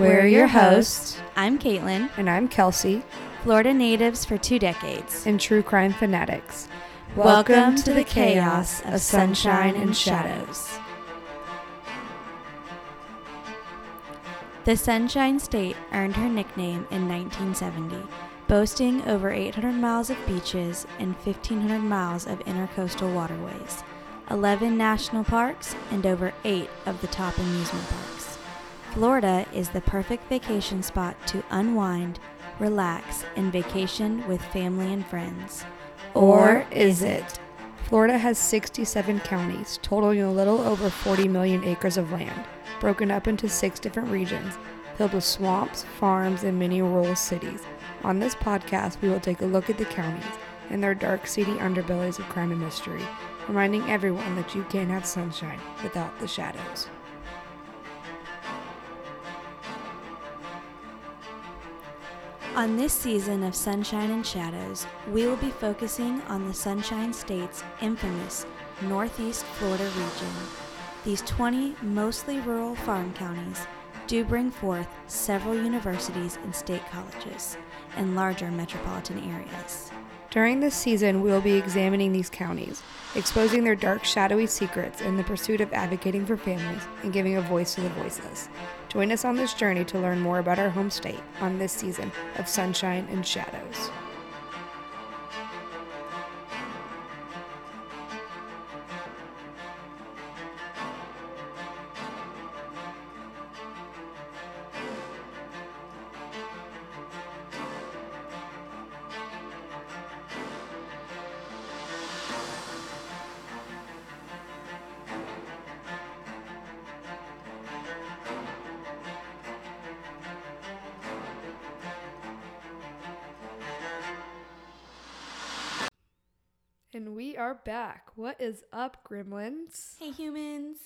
We're your hosts, I'm Caitlin, and I'm Kelsey, Florida natives for two decades. and true crime fanatics. Welcome to the chaos of sunshine and shadows. The Sunshine State earned her nickname in 1970, boasting over 800 miles of beaches and 1,500 miles of intercoastal waterways, 11 national parks, and over 8 of the top amusement parks. Florida is the perfect vacation spot to unwind, relax, and vacation with family and friends. Or is it? Florida has 67 counties, totaling a little over 40 million acres of land, broken up into six different regions, filled with swamps, farms, and many rural cities. On this podcast, we will take a look at the counties and their dark, seedy underbellies of crime and mystery, reminding everyone that you can't have sunshine without the shadows. On this season of Sunshine and Shadows, we will be focusing on the Sunshine State's infamous Northeast Florida region. These 20 mostly rural farm counties do bring forth several universities and state colleges and larger metropolitan areas. During this season, we will be examining these counties, exposing their dark, shadowy secrets in the pursuit of advocating for families and giving a voice to the voiceless. Join us on this journey to learn more about our home state on this season of Sunshine and Shadows. And we are back. What is up, gremlins? Hey humans!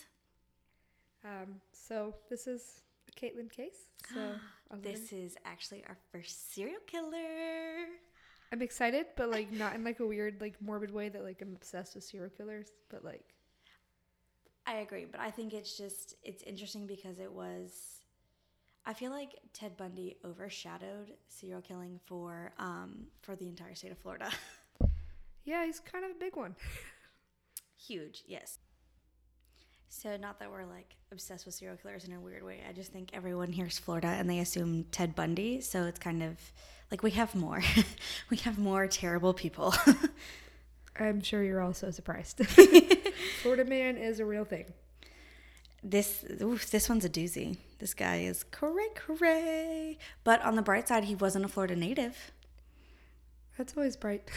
Um, so this is a Caitlin case. So This is actually our first serial killer. I'm excited, but like not in like a weird, like morbid way that like I'm obsessed with serial killers, but like I agree, but I think it's just it's interesting because it was I feel like Ted Bundy overshadowed serial killing for um for the entire state of Florida. yeah, he's kind of a big one. Huge, yes. So not that we're like obsessed with serial killers in a weird way. I just think everyone hears Florida and they assume Ted Bundy, so it's kind of like we have more. we have more terrible people. I'm sure you're also surprised. Florida man is a real thing. This oof, this one's a doozy. This guy is cray cray. But on the bright side, he wasn't a Florida native. That's always bright.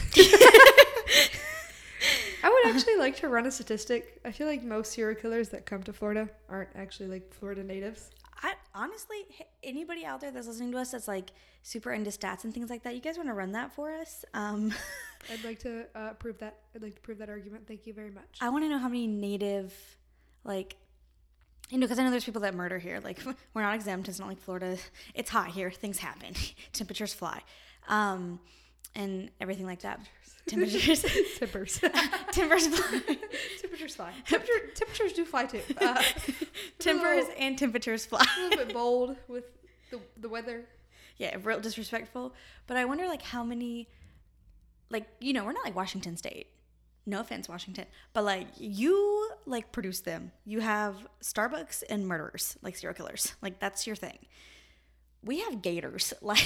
I would actually like to run a statistic. I feel like most serial killers that come to Florida aren't actually like Florida natives. I honestly, anybody out there that's listening to us that's like super into stats and things like that, you guys want to run that for us? Um, I'd like to uh, prove that. I'd like to prove that argument. Thank you very much. I want to know how many native, like, you know, because I know there's people that murder here. Like, we're not exempt. It's not like Florida. It's hot here. Things happen. Temperatures fly, um, and everything like that. Temperatures, Tippers. timbers fly. temperatures fly. Temperature, temperatures do fly too. Uh, Timbers little- and temperatures fly. a little bit bold with the, the weather. yeah, real disrespectful. But I wonder, like, how many, like, you know, we're not like Washington State. No offense, Washington, but like you like produce them. You have Starbucks and murderers, like serial killers. Like that's your thing. We have gators. Like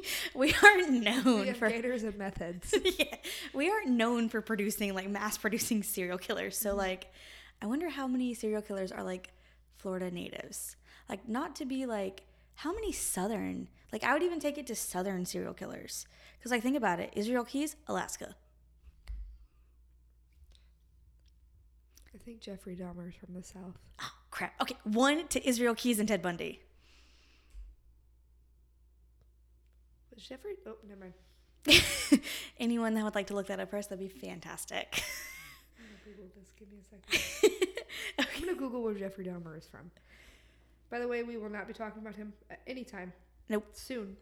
we aren't known We for gators and meth heads. yeah, we aren't known for producing like mass producing serial killers. So mm-hmm. like, I wonder how many serial killers are like Florida natives. Like, not to be like how many southern. Like, I would even take it to southern serial killers because like think about it: Israel Keys, Alaska. I think Jeffrey Dahmer's from the south. Oh crap. Okay, one to Israel Keys and Ted Bundy. Was Jeffrey? Oh, never mind. Anyone that would like to look that up first, that'd be fantastic. I'm gonna Google this. Give me a second. I'm gonna Google where Jeffrey Dahmer is from. By the way, we will not be talking about him at any time. Nope. Soon.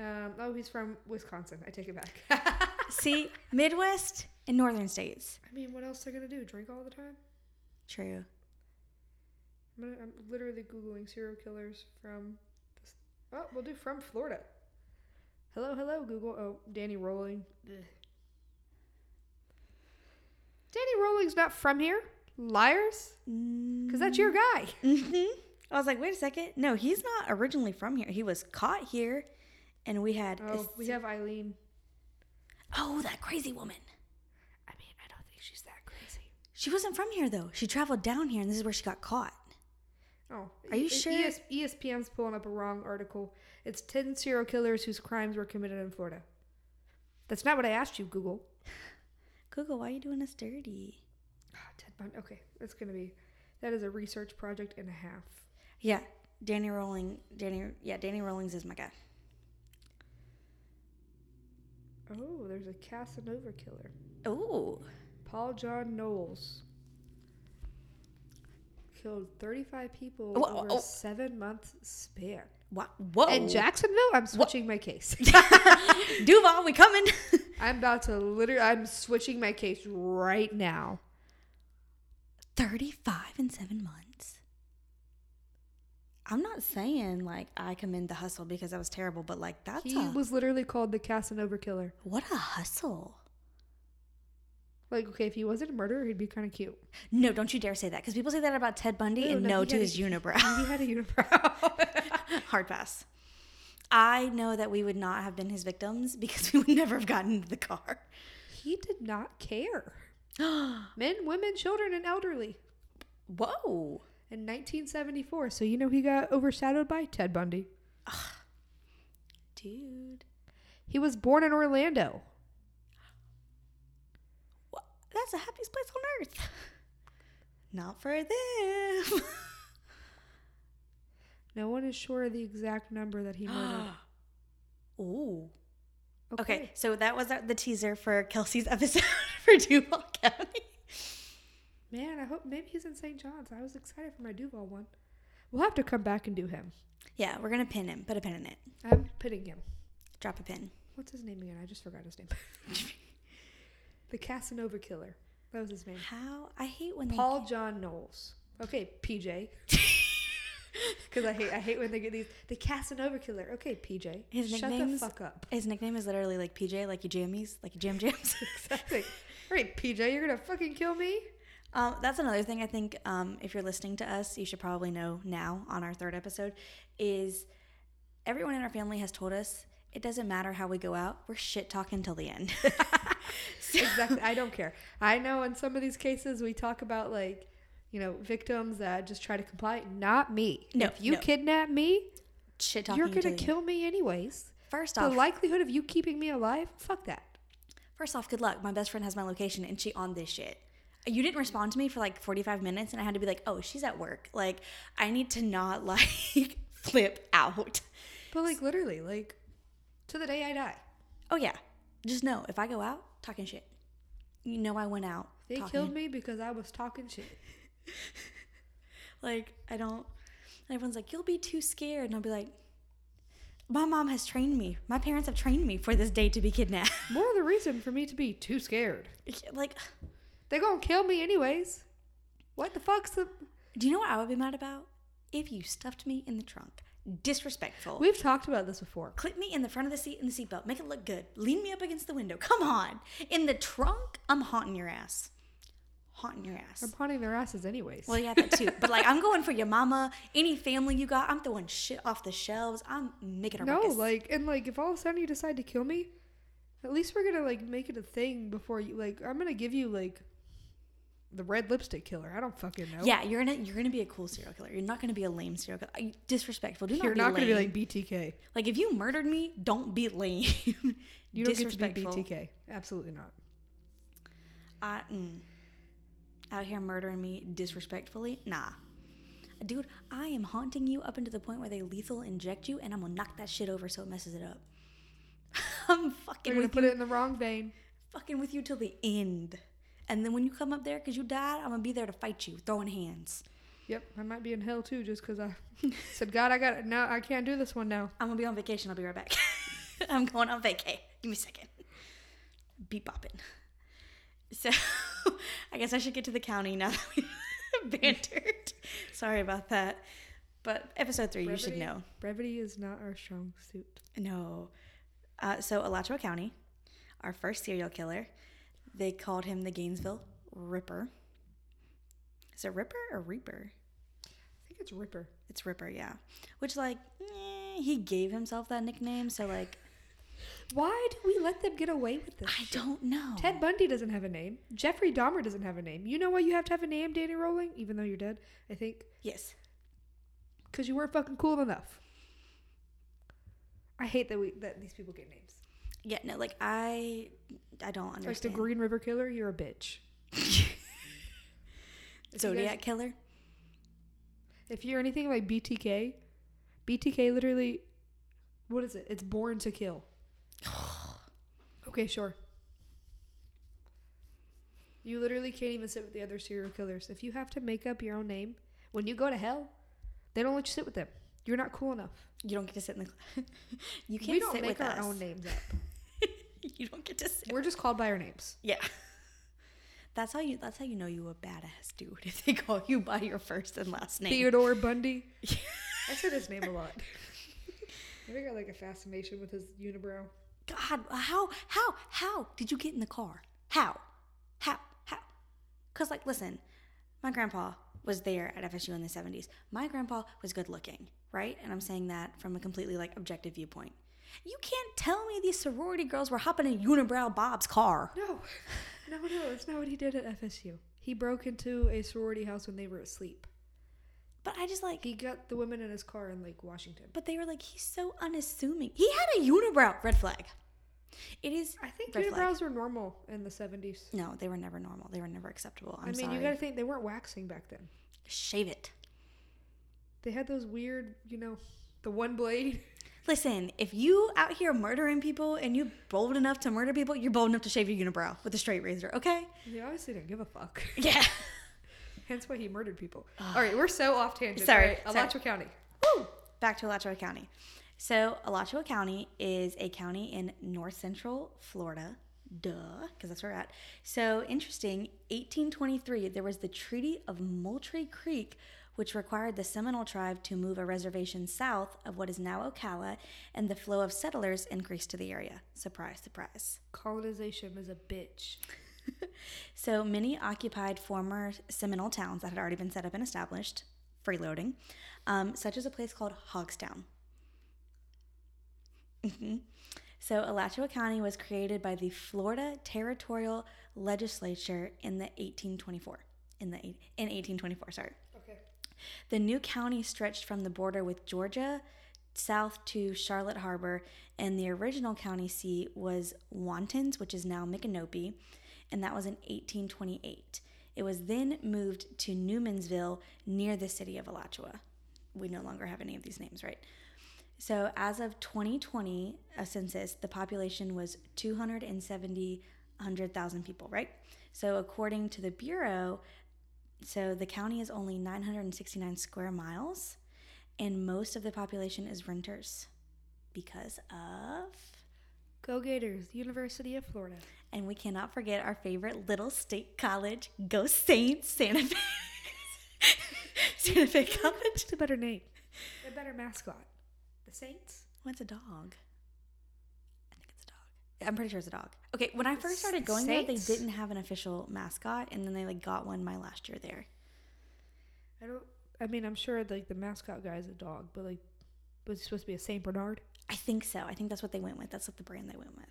Um, oh, he's from Wisconsin. I take it back. See, Midwest and northern states. I mean, what else are they gonna do? Drink all the time? True. I'm, gonna, I'm literally googling serial killers from Oh, we'll do from Florida. Hello, hello, Google. Oh, Danny Rolling. Ugh. Danny Rolling's not from here. Liars. Because that's your guy. hmm I was like, wait a second. No, he's not originally from here. He was caught here, and we had. Oh, we have Aileen. oh, that crazy woman. I mean, I don't think she's that crazy. She wasn't from here though. She traveled down here, and this is where she got caught. Oh, Are you sure? ES- ESPN's pulling up a wrong article. It's 10 serial killers whose crimes were committed in Florida. That's not what I asked you, Google. Google, why are you doing us dirty? Ah, Ted Bundy. Okay, that's going to be. That is a research project and a half. Yeah, Danny Rolling. Danny. Yeah, Danny Rollings is my guy. Oh, there's a Casanova killer. Oh, Paul John Knowles. Killed 35 people Whoa, over oh. a seven month span. wow. Whoa. In Jacksonville, I'm switching my case. Duval, we coming. I'm about to literally, I'm switching my case right now. 35 in seven months. I'm not saying like I commend the hustle because that was terrible, but like that's He a, was literally called the Casanova killer. what a hustle. Like, okay, if he wasn't a murderer, he'd be kind of cute. No, don't you dare say that because people say that about Ted Bundy Ew, and no, no to his a- unibrow. He had a unibrow. Hard pass. I know that we would not have been his victims because we would never have gotten into the car. he did not care. Men, women, children, and elderly. Whoa. In 1974, so you know he got overshadowed by Ted Bundy. Dude. He was born in Orlando. That's the happiest place on earth. Not for them. No one is sure of the exact number that he murdered. Ooh. Okay. so that was the teaser for Kelsey's episode for Duval County. Man, I hope maybe he's in St. John's. I was excited for my Duval one. We'll have to come back and do him. Yeah, we're gonna pin him. Put a pin in it. I'm pitting him. Drop a pin. What's his name again? I just forgot his name. The Casanova killer. That was his name. How I hate when Paul John Knowles. Okay, PJ. Because I hate I hate when they get these. The Casanova killer. Okay, PJ. His Shut the fuck up. his nickname is literally like PJ, like you jammies, like you jam jams. Exactly. All right, PJ, you're gonna fucking kill me. Um, that's another thing I think um, if you're listening to us, you should probably know now on our third episode is everyone in our family has told us it doesn't matter how we go out, we're shit talking till the end. exactly. I don't care. I know in some of these cases we talk about like, you know, victims that just try to comply. Not me. No, if you no. kidnap me, shit talking. you're gonna the end. kill me anyways. First off, The likelihood of you keeping me alive, fuck that. first off, good luck. My best friend has my location and she on this shit. You didn't respond to me for like 45 minutes and I had to be like, oh, she's at work. Like, I need to not like flip out. But like literally, like to the day I die. Oh, yeah. Just know if I go out talking shit, you know I went out. They talking. killed me because I was talking shit. Like, I don't. Everyone's like, you'll be too scared. And I'll be like, my mom has trained me. My parents have trained me for this day to be kidnapped. More of the reason for me to be too scared. like, they're gonna kill me anyways. What the fuck's the? do you know what I would be mad about? If you stuffed me in the trunk. Disrespectful. We've talked about this before. Clip me in the front of the seat in the seatbelt. Make it look good. Lean me up against the window. Come on. In the trunk, I'm haunting your ass. Haunting your ass. I'm haunting their asses anyways. Well, yeah, that too. But like, I'm going for your mama, any family you got. I'm throwing shit off the shelves. I'm making a no, ruckus. like, and like, if all of a sudden you decide to kill me, at least we're gonna like make it a thing before you. Like, I'm gonna give you like the red lipstick killer. I don't fucking know. Yeah, you're gonna you're gonna be a cool serial killer. You're not gonna be a lame serial killer. I- Disrespectful. Do not you're not gonna be like BTK. like if you murdered me, don't be lame. You don't get to be BTK. Absolutely not. I, mm, out here murdering me disrespectfully? Nah. Dude, I am haunting you up into the point where they lethal inject you and I'm gonna knock that shit over so it messes it up. I'm They're fucking gonna with put you, it in the wrong vein. fucking with you till the end. And then when you come up there because you died, I'm gonna be there to fight you, throwing hands. Yep, I might be in hell too, just because I said, God, I got it. No, I can't do this one now. I'm gonna be on vacation. I'll be right back. I'm going on vacay. Give me a second. Beep bopping. So I guess I should get to the county now that we've bantered. Sorry about that. But episode three, you should know. Brevity is not our strong suit. No. Uh, so Alachua County, our first serial killer, they called him the Gainesville Ripper. Is it Ripper or Reaper? I think it's Ripper. It's Ripper, yeah. Which like eh, he gave himself that nickname, so like Why do we let them get away with this? I don't know. Ted Bundy doesn't have a name. Jeffrey Dahmer doesn't have a name. You know why you have to have a name, Danny Rolling, even though you're dead? I think Yes. because you weren't fucking cool enough. I hate that we that these people get names. Yeah, no, like I I don't understand. Like the. Green River Killer, you're a bitch. Zodiac guys- killer? If you're anything like BTK, BTK literally, what is it? It's born to kill. okay, sure. You literally can't even sit with the other serial killers. If you have to make up your own name, when you go to hell, they don't let you sit with them. You're not cool enough. You don't get to sit in the You can't we don't sit make with our us. own names up. you don't get to sit. We're just called by our names. Yeah. That's how you that's how you know you a badass dude if they call you by your first and last name. Theodore Bundy. I said his name a lot. I think I got like a fascination with his unibrow. God, how, how, how did you get in the car? How? How? How? Because, like, listen, my grandpa was there at FSU in the 70s. My grandpa was good looking, right? And I'm saying that from a completely, like, objective viewpoint. You can't tell me these sorority girls were hopping in Unibrow Bob's car. No, no, no. it's not what he did at FSU. He broke into a sorority house when they were asleep. But I just, like, He got the women in his car in Lake Washington. but they were like, he's so unassuming. He had a unibrow. Red flag. It is. I think red flag. unibrows were normal in the 70s. No, they were never normal. They were never acceptable. I'm i mean, sorry. you gotta think they weren't waxing back then. Shave it. They had those weird, you know, the one blade. Listen, if you out here murdering people and you bold enough to murder people, you're bold enough to shave your unibrow with a straight razor, okay? He obviously didn't give a fuck. Yeah. Hence why he murdered people. All right, we're so off tangent. Sorry, right, sorry. Alachua County. Woo! Back to Alachua County. So, Alachua County is a county in north central Florida. Duh, because that's where we're at. So, interesting, 1823, there was the Treaty of Moultrie Creek, which required the Seminole tribe to move a reservation south of what is now Ocala, and the flow of settlers increased to the area. Surprise, surprise. Colonization was a bitch. So many occupied former Seminole towns that had already been set up and established, freeloading, um, such as a place called Hogstown. Mhm. So Alachua County was created by the Florida Territorial Legislature in the 1824. In the in 1824, sorry. The new county stretched from the border with Georgia south to Charlotte Harbor, and the original county seat was Wantons, which is now Micanopy, and that was in 1828. It was then moved to Newmansville near the city of Alachua. We no longer have any of these names, right? So, as of 2020, a census, the population was 270 100,000 people, right? So, according to the Bureau, so the county is only 969 square miles, and most of the population is renters because of. Go Gators, University of Florida. And we cannot forget our favorite little state college, Go Saints, Santa Fe. Santa Fe College. It's a better name. A better mascot. The Saints? What's a dog? I think it's a dog. I'm pretty sure it's a dog. Okay, when I first started going there, they didn't have an official mascot, and then they like got one my last year there. I don't. I mean, I'm sure like the mascot guy is a dog, but like, was he supposed to be a Saint Bernard? I think so. I think that's what they went with. That's what the brand they went with.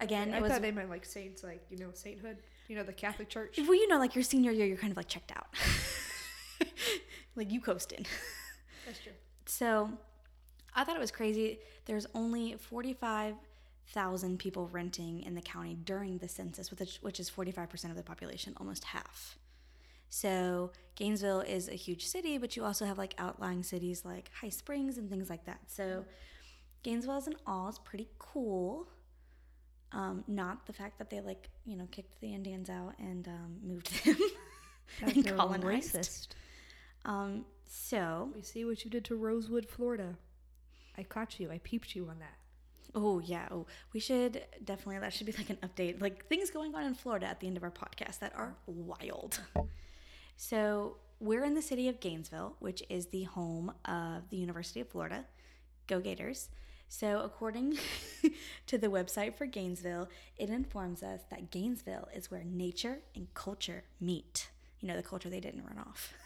Again, I it was thought they meant like saints, like you know, sainthood. You know, the Catholic Church. well, you know, like your senior year, you're kind of like checked out, like you coasted. That's true. So I thought it was crazy. There's only 45,000 people renting in the county during the census, which which is 45% of the population, almost half. So Gainesville is a huge city, but you also have like outlying cities like High Springs and things like that. So Gainesville as an all is pretty cool. Um, not the fact that they like you know kicked the Indians out and um, moved them and colonized. racist. Um, so We see what you did to Rosewood, Florida. I caught you. I peeped you on that. Oh yeah. Oh, we should definitely. That should be like an update, like things going on in Florida at the end of our podcast that are wild. So we're in the city of Gainesville, which is the home of the University of Florida. Go Gators. So, according to the website for Gainesville, it informs us that Gainesville is where nature and culture meet. You know, the culture they didn't run off.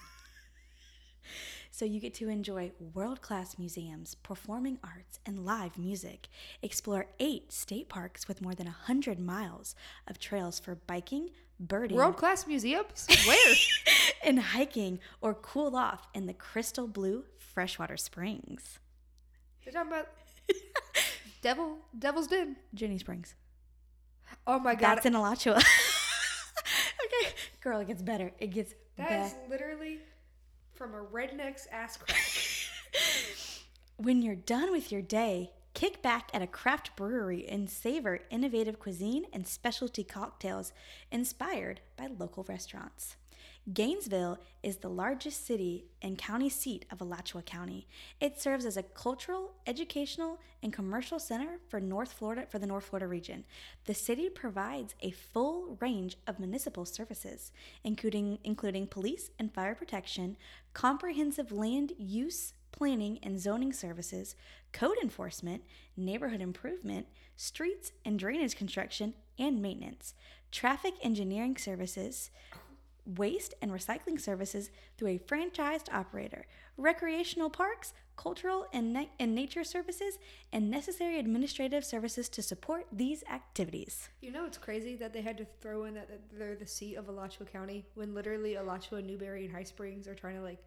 so, you get to enjoy world class museums, performing arts, and live music. Explore eight state parks with more than 100 miles of trails for biking, birding, World class museums? Where? and hiking, or cool off in the crystal blue freshwater springs. They're talking about Devil Devil's Den. Ginnie Springs. Oh my god. That's in Alachua. okay, girl, it gets better. It gets That is literally from a redneck's ass crack. When you're done with your day, kick back at a craft brewery and savor innovative cuisine and specialty cocktails inspired by local restaurants. Gainesville is the largest city and county seat of Alachua County. It serves as a cultural, educational, and commercial center for North Florida for the North Florida region. The city provides a full range of municipal services, including including police and fire protection, comprehensive land use planning and zoning services, code enforcement, neighborhood improvement, streets and drainage construction and maintenance, traffic engineering services, waste and recycling services through a franchised operator, recreational parks, cultural and, na- and nature services, and necessary administrative services to support these activities. You know it's crazy that they had to throw in that they're the seat of Alachua County when literally Alachua, Newberry, and High Springs are trying to like,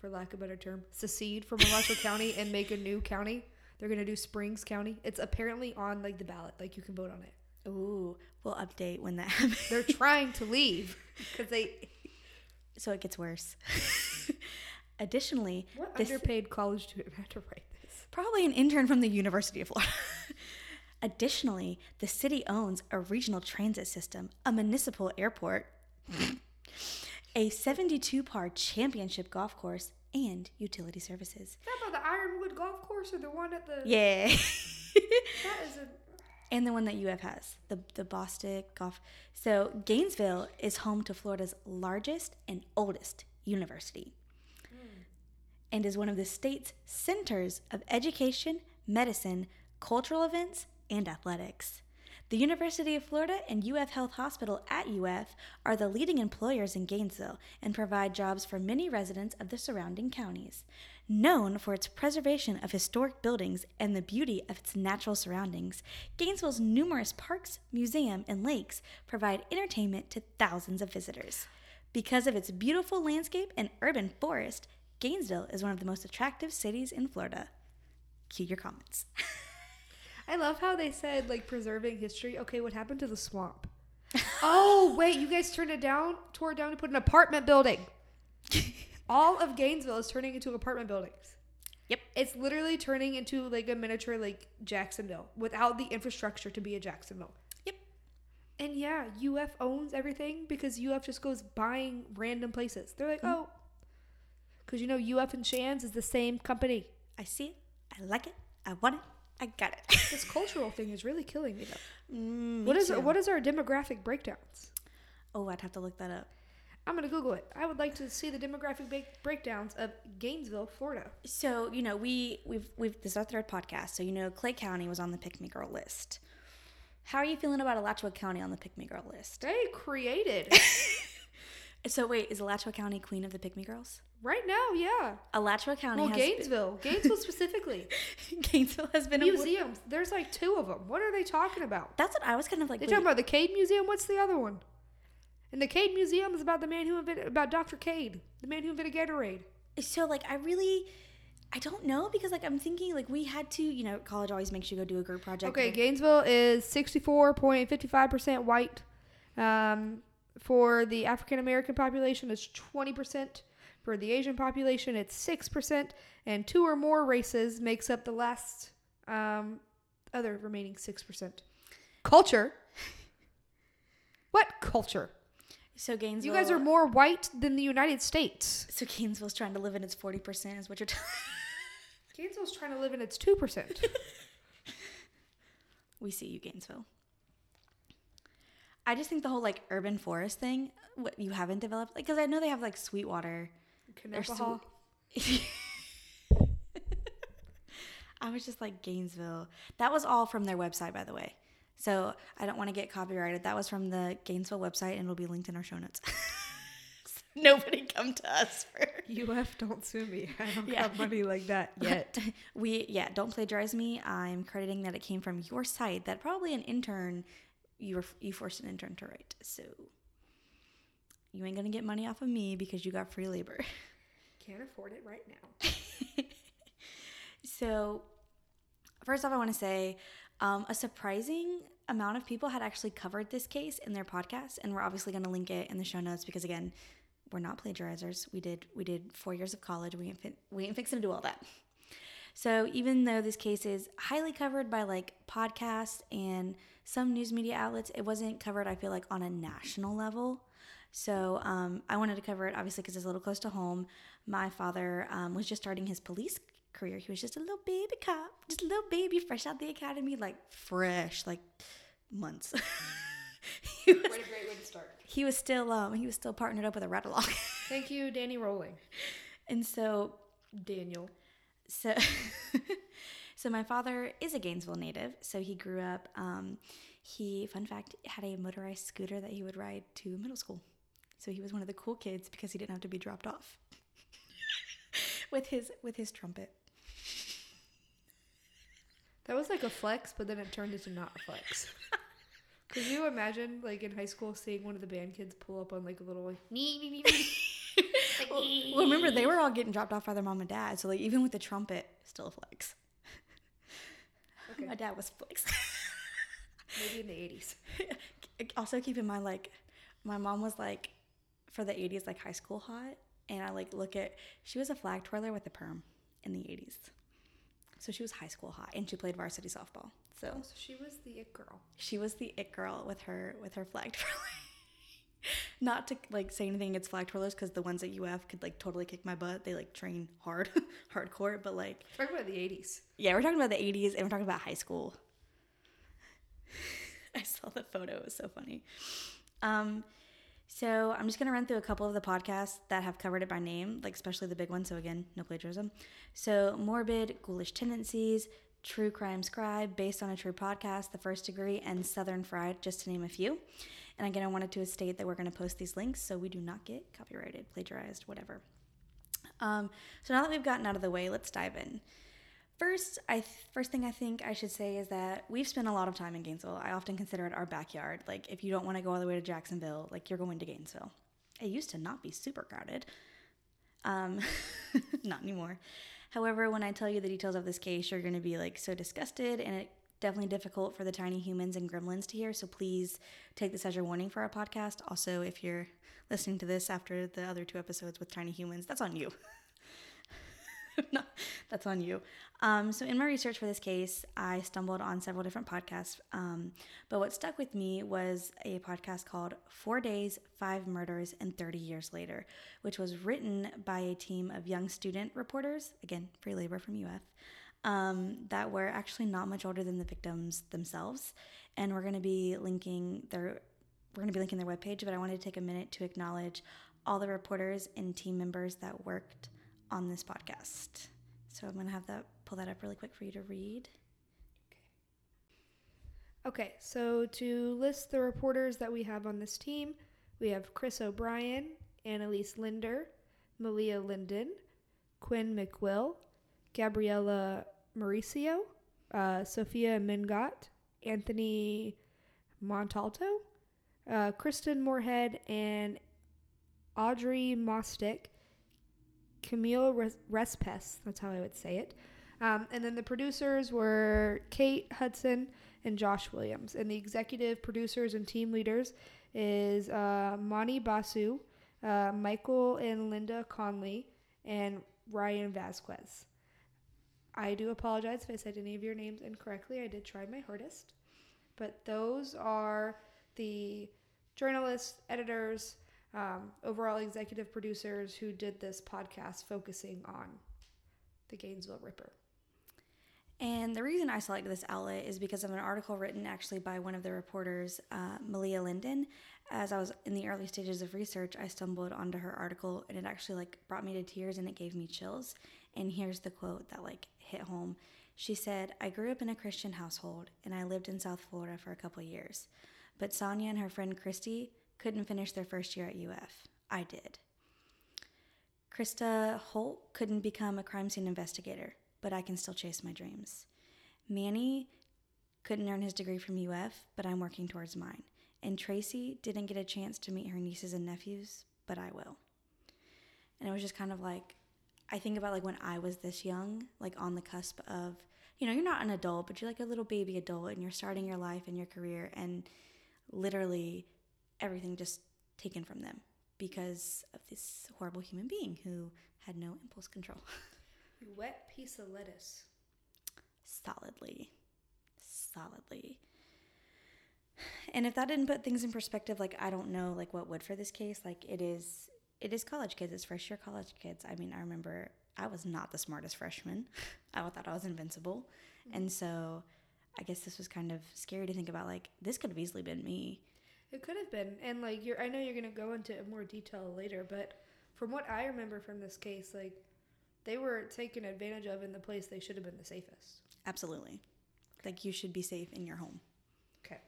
for lack of a better term, secede from Alachua County and make a new county. They're gonna do Springs County. It's apparently on like the ballot. Like you can vote on it. Ooh, we'll update when that happens. They're trying to leave because they. so it gets worse. Additionally, What this- underpaid college student had to write this? Probably an intern from the University of Florida. Additionally, the city owns a regional transit system, a municipal airport, a 72 par championship golf course, and utility services. Is that about the Ironwood Golf Course or the one at the? Yeah. That is a. and the one that UF has, the, the Bostick Golf. So, Gainesville is home to Florida's largest and oldest university hmm. and is one of the state's centers of education, medicine, cultural events, and athletics. The University of Florida and UF Health Hospital at UF are the leading employers in Gainesville and provide jobs for many residents of the surrounding counties. Known for its preservation of historic buildings and the beauty of its natural surroundings, Gainesville's numerous parks, museum, and lakes provide entertainment to thousands of visitors. Because of its beautiful landscape and urban forest, Gainesville is one of the most attractive cities in Florida. Cue your comments. I love how they said like preserving history. Okay, what happened to the swamp? oh wait, you guys turned it down, tore it down to put an apartment building. All of Gainesville is turning into apartment buildings. Yep. It's literally turning into like a miniature like Jacksonville without the infrastructure to be a Jacksonville. Yep. And yeah, UF owns everything because UF just goes buying random places. They're like, oh, because you know UF and Shands is the same company. I see it. I like it. I want it. I got it. This cultural thing is really killing me though. Mm, What me is too. what is our demographic breakdowns? Oh, I'd have to look that up. I'm gonna Google it. I would like to see the demographic ba- breakdowns of Gainesville, Florida. So you know, we we've we've this is our third podcast. So you know, Clay County was on the Pick Me Girl list. How are you feeling about Alachua County on the Pick Me Girl list? They created So wait, is Alachua County queen of the Pick Me Girls? right now, yeah. Alachua County Well, has Gainesville, Gainesville specifically. Gainesville has been a Museums. There's like two of them. What are they talking about? That's what I was kind of like. They wait, talking about the Cade Museum. What's the other one? And the Cade Museum is about the man who invented about Dr. Cade, the man who invented Gatorade. so like I really I don't know because like I'm thinking like we had to you know college always makes you go do a group project. Okay, Gainesville is 64.55% white. Um, for the African American population, it's 20%. For the Asian population, it's 6%. And two or more races makes up the last um, other remaining 6%. Culture? What culture? So Gainesville. You guys are more white than the United States. So Gainesville's trying to live in its forty percent is what you're telling. Gainesville's trying to live in its 2%. we see you, Gainesville. I just think the whole like urban forest thing, what you haven't developed, like, because I know they have like Sweetwater. They're I was just like Gainesville. That was all from their website, by the way. So I don't want to get copyrighted. That was from the Gainesville website, and it'll be linked in our show notes. Nobody come to us for. UF, don't sue me. I don't Yeah. have money like that yet. we yeah, don't plagiarize me. I'm crediting that it came from your site. That probably an intern you were you forced an intern to write. So you ain't gonna get money off of me because you got free labor. Can't afford it right now. So, first off, I want to say um, a surprising amount of people had actually covered this case in their podcast, and we're obviously going to link it in the show notes because, again, we're not plagiarizers. We did we did four years of college. We ain't fi- we ain't fixing to do all that. So even though this case is highly covered by like podcasts and some news media outlets, it wasn't covered. I feel like on a national level. So um, I wanted to cover it obviously because it's a little close to home. My father um, was just starting his police career. He was just a little baby cop, just a little baby, fresh out the academy, like fresh, like months. he, was, What a great way to start. he was still um, he was still partnered up with a rattle Thank you, Danny Rolling. and so Daniel. so so my father is a gainesville native so he grew up um, he fun fact had a motorized scooter that he would ride to middle school so he was one of the cool kids because he didn't have to be dropped off with his with his trumpet That was like a flex, but then it turned into not a flex. Could you imagine, like in high school, seeing one of the band kids pull up on like a little like nee, nee, nee, nee. well, well, remember they were all getting dropped off by their mom and dad so like even with the trumpet still a flex Okay. my dad was flex maybe in the eighties. also keep in mind like my mom was like for the 80s like high school hot and i like look at she was a flag twirler with a perm in the 80s so she was high school hot and she played varsity softball so So she was the it girl. she was the it girl with her with her flag twirler not to like say anything against flag twirlers because the ones at uf could like totally kick my butt they like train hard hardcore but like Talk about the eighties. yeah we're talking about the 80s and we're talking about high school I saw the photo. It was so funny. Um, so I'm just gonna run through a couple of the podcasts that have covered it by name, like especially the big ones. So again, no plagiarism. So morbid, ghoulish tendencies, true crime scribe, based on a true podcast, the first degree, and Southern Fried, just to name a few. And again, I wanted to state that we're gonna post these links so we do not get copyrighted, plagiarized, whatever. Um, so now that we've gotten out of the way, let's dive in. First, I first thing I think I should say is that we've spent a lot of time in Gainesville. I often consider it our backyard. Like if you don't want to go all the way to Jacksonville, like you're going to Gainesville. It used to not be super crowded. Um, not anymore. However, when I tell you the details of this case, you're going to be like so disgusted, and it definitely difficult for the tiny humans and gremlins to hear. So please take this as your warning for our podcast. Also, if you're listening to this after the other two episodes with tiny humans, that's on you. no, that's on you. Um, so, in my research for this case, I stumbled on several different podcasts. Um, but what stuck with me was a podcast called Four Days, Five Murders, and 30 Years Later, which was written by a team of young student reporters, again, free labor from UF, um, that were actually not much older than the victims themselves. And we're going to be linking their we're going to be linking their webpage, but I wanted to take a minute to acknowledge all the reporters and team members that worked on this podcast. So I'm going to have that pull that up really quick for you to read. Okay, so to list the reporters that we have on this team, we have Chris O'Brien, Annalise Linder, Malia Linden, Quinn McWill, Gabriella Mauricio, uh, Sophia Mingott, Anthony Montalto, uh, Kristen Moorhead, and Audrey Mostick, Camille Respes, that's how I would say it. Um, and then the producers were Kate Hudson and Josh Williams. And the executive producers and team leaders is uh, Basu, uh, Michael and Linda Conley, and Ryan Vasquez. I do apologize if I said any of your names incorrectly. I did try my hardest. But those are the journalists, editors, um, overall executive producers who did this podcast focusing on the Gainesville Ripper. And the reason I selected this outlet is because of an article written actually by one of the reporters, uh, Malia Linden. As I was in the early stages of research, I stumbled onto her article and it actually like brought me to tears and it gave me chills. And here's the quote that like hit home. She said, I grew up in a Christian household and I lived in South Florida for a couple years. But Sonja and her friend Christy couldn't finish their first year at UF. I did. Christa Hoyt couldn't become a crime scene investigator but I can still chase my dreams. Manny couldn't earn his degree from UF, but I'm working towards mine. And Tracy didn't get a chance to meet her nieces and nephews, but I will. And it was just kind of like, I think about like when I was this young, like on the cusp of, you know, you're not an adult, but you're like a little baby adult and you're starting your life and your career, and literally everything just taken from them because of this horrible human being who had no impulse control. Wet piece of lettuce. Solidly. Solidly. And if that didn't put things in perspective, like I don't know like what would for this case. Like it is it is college kids, it's first year college kids. I mean, I remember I was not the smartest freshman. I thought I was invincible. Mm-hmm. And so I guess this was kind of scary to think about like this could have easily been me. It could have been. And like you're I know you're gonna go into more detail later, but from what I remember from this case, like they were taken advantage of in the place they should have been the safest. Absolutely. Like you should be safe in your home. Okay.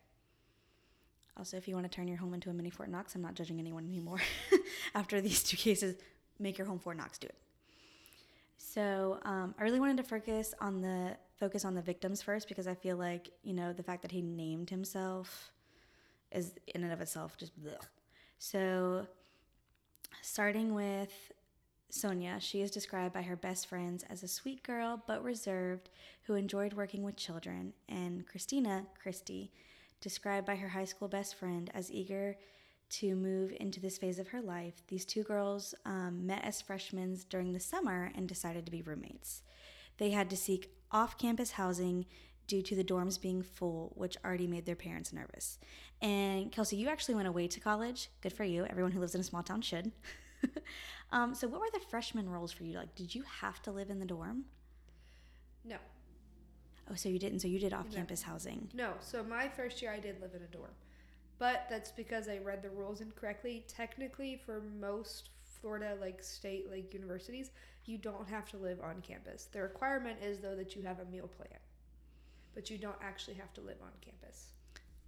Also, if you want to turn your home into a mini Fort Knox, I'm not judging anyone anymore. After these two cases, make your home Fort Knox. Do it. So um, I really wanted to focus on the focus on the victims first because I feel like you know the fact that he named himself is in and of itself just. So starting with Sonja, she is described by her best friends as a sweet girl but reserved who enjoyed working with children, and Christina, Christy, described by her high school best friend as eager to move into this phase of her life. These two girls um, met as freshmen during the summer and decided to be roommates. They had to seek off campus housing due to the dorms being full, which already made their parents nervous. And Kelsey, you actually went away to college. Good for you. Everyone who lives in a small town should. um, so, what were the freshman roles for you? Like, did you have to live in the dorm? No. Oh, so you didn't. So you did off-campus no. housing. No. So my first year, I did live in a dorm, but that's because I read the rules incorrectly. Technically, for most Florida like state like universities, you don't have to live on campus. The requirement is though that you have a meal plan, but you don't actually have to live on campus.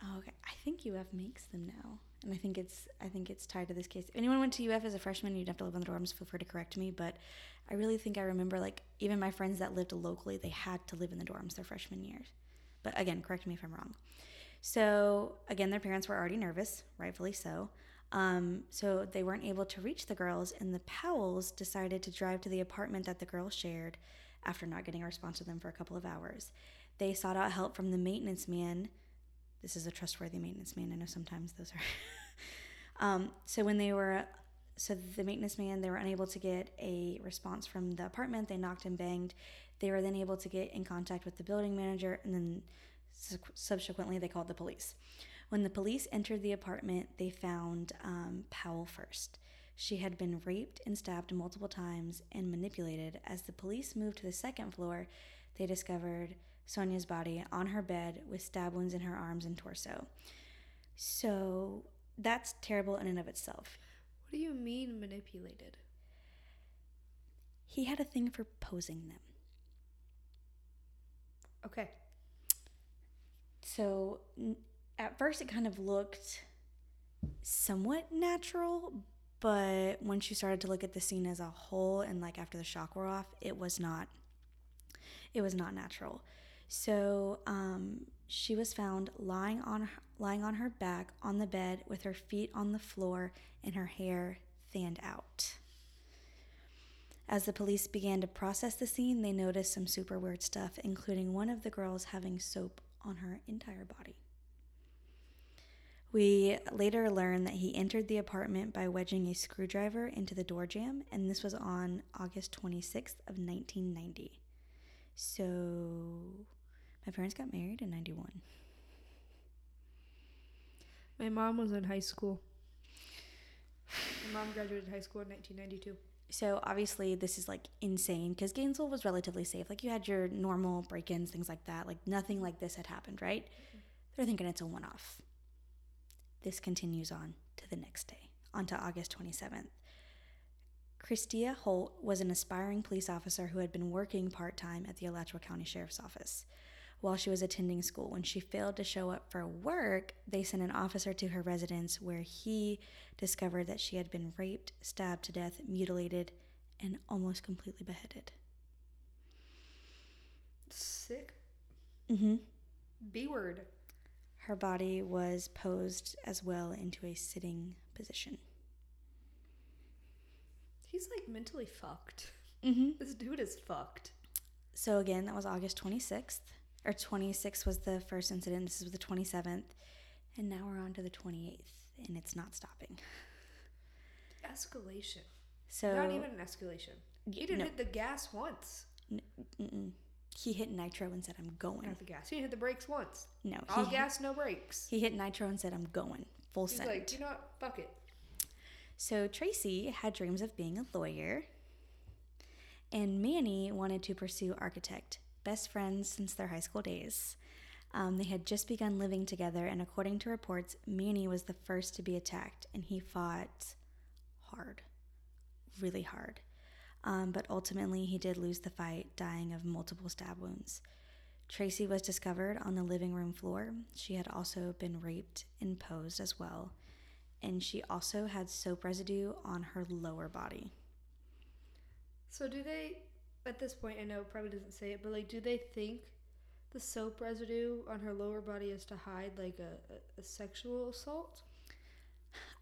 Oh, okay. I think UF makes them now and I think it's I think it's tied to this case. If anyone went to UF as a freshman, you'd have to live in the dorms. Feel free to correct me, but I really think I remember like even my friends that lived locally, they had to live in the dorms their freshman years. But again, correct me if I'm wrong. So again, their parents were already nervous, rightfully so. Um, so they weren't able to reach the girls, and the Powells decided to drive to the apartment that the girls shared. After not getting a response to them for a couple of hours, they sought out help from the maintenance man this is a trustworthy maintenance man. I know sometimes those are. um, so when they were, so the maintenance man, they were unable to get a response from the apartment. They knocked and banged. They were then able to get in contact with the building manager, and then subsequently they called the police. When the police entered the apartment, they found um, Powell first. She had been raped and stabbed multiple times and manipulated. As the police moved to the second floor, they discovered Sonja's body on her bed with stab wounds in her arms and torso. So that's terrible in and of itself. What do you mean manipulated? He had a thing for posing them. Okay. So at first it kind of looked somewhat natural, but once you started to look at the scene as a whole and like after the shock wore off, it was not it was not natural. So um, she was found lying on lying on her back on the bed with her feet on the floor and her hair fanned out. As the police began to process the scene, they noticed some super weird stuff, including one of the girls having soap on her entire body. We later learned that he entered the apartment by wedging a screwdriver into the door jamb, and this was on August 26th of 1990. So my parents got married in 91. My mom was in high school. My mom graduated high school in 1992. So obviously this is like insane because Gainesville was relatively safe. Like you had your normal break-ins, things like that. Like nothing like this had happened, right? Mm-hmm. They're thinking it's a one-off. This continues on to the next day, on to August 27th. Christa Hoyt was an aspiring police officer who had been working part-time at the Alachua County Sheriff's Office while she was attending school. When she failed to show up for work, they sent an officer to her residence where he discovered that she had been raped, stabbed to death, mutilated, and almost completely beheaded. Sick. Mm-hmm. B word. Her body was posed as well into a sitting position. He's like mentally fucked. Mm-hmm. This dude is fucked. So again, that was August 26th. Or 26th was the first incident. This is the 27th. And now we're on to the 28th. And it's not stopping. Escalation. So Not even an escalation. He didn't no. hit the gas once. Mm-mm. He hit nitro and said, I'm going. Not the gas. He hit the brakes once. No, All gas, no brakes. he hit nitro and said, I'm going. Full He's send. like, you know what? Fuck it. So Tracy had dreams of being a lawyer, and Manny wanted to pursue architect. Best friends since their high school days. Um, they had just begun living together, and according to reports, Manny was the first to be attacked, and he fought hard, really hard. Um, but ultimately, he did lose the fight, dying of multiple stab wounds. Tracy was discovered on the living room floor. She had also been raped and posed as well and she also had soap residue on her lower body. So do they, at this point, I know it probably doesn't say it, but like, do they think the soap residue on her lower body is to hide like a, a, a sexual assault?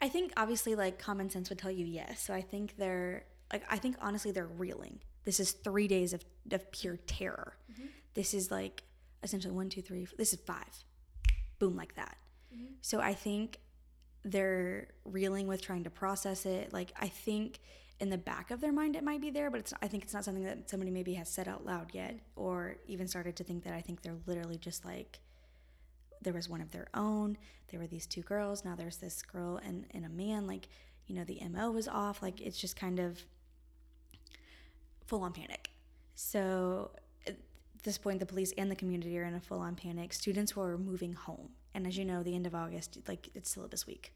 I think obviously like common sense would tell you yes. So I think they're like I think honestly they're reeling. This is three days of, of pure terror. Mm-hmm. This is like essentially one, two, three. This is five. Boom like that. Mm-hmm. So I think they're reeling with trying to process it. Like I think in the back of their mind it might be there, but it's I think it's not something that somebody maybe has said out loud yet, or even started to think that. I think they're literally just like there was one of their own. There were these two girls. Now there's this girl and, and a man. Like, you know, the MO was off. Like, it's just kind of full on panic. So at this point, the police and the community are in a full on panic. Students were moving home. And as you know, the end of August, like, it's syllabus week.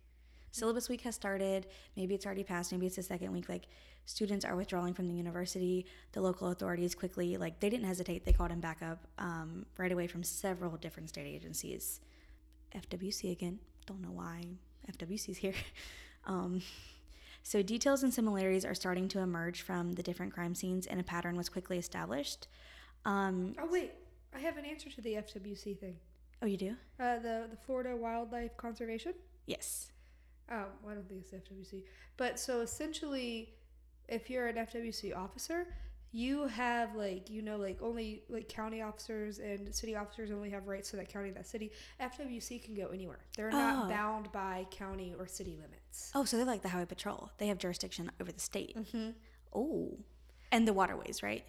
Syllabus week has started. Maybe it's already passed. Maybe it's the second week. Like, students are withdrawing from the university. The local authorities quickly, like, they didn't hesitate. They called him back up um, right away from several different state agencies. FWC again. Don't know why FWC's here. Um, so details and similarities are starting to emerge from the different crime scenes, and a pattern was quickly established. Um, Oh wait, I have an answer to the FWC thing. oh, you do? Uh, the the Florida Wildlife Conservation. Yes. Um, well, I don't think it's FWC, but so essentially, if you're an FWC officer, you have like you know like only like county officers and city officers only have rights to that county that city. FWC can go anywhere. They're not Oh. bound by county or city limits. Oh, so they're like the highway patrol. They have jurisdiction over the state. Mm-hmm. Oh, and the waterways, right?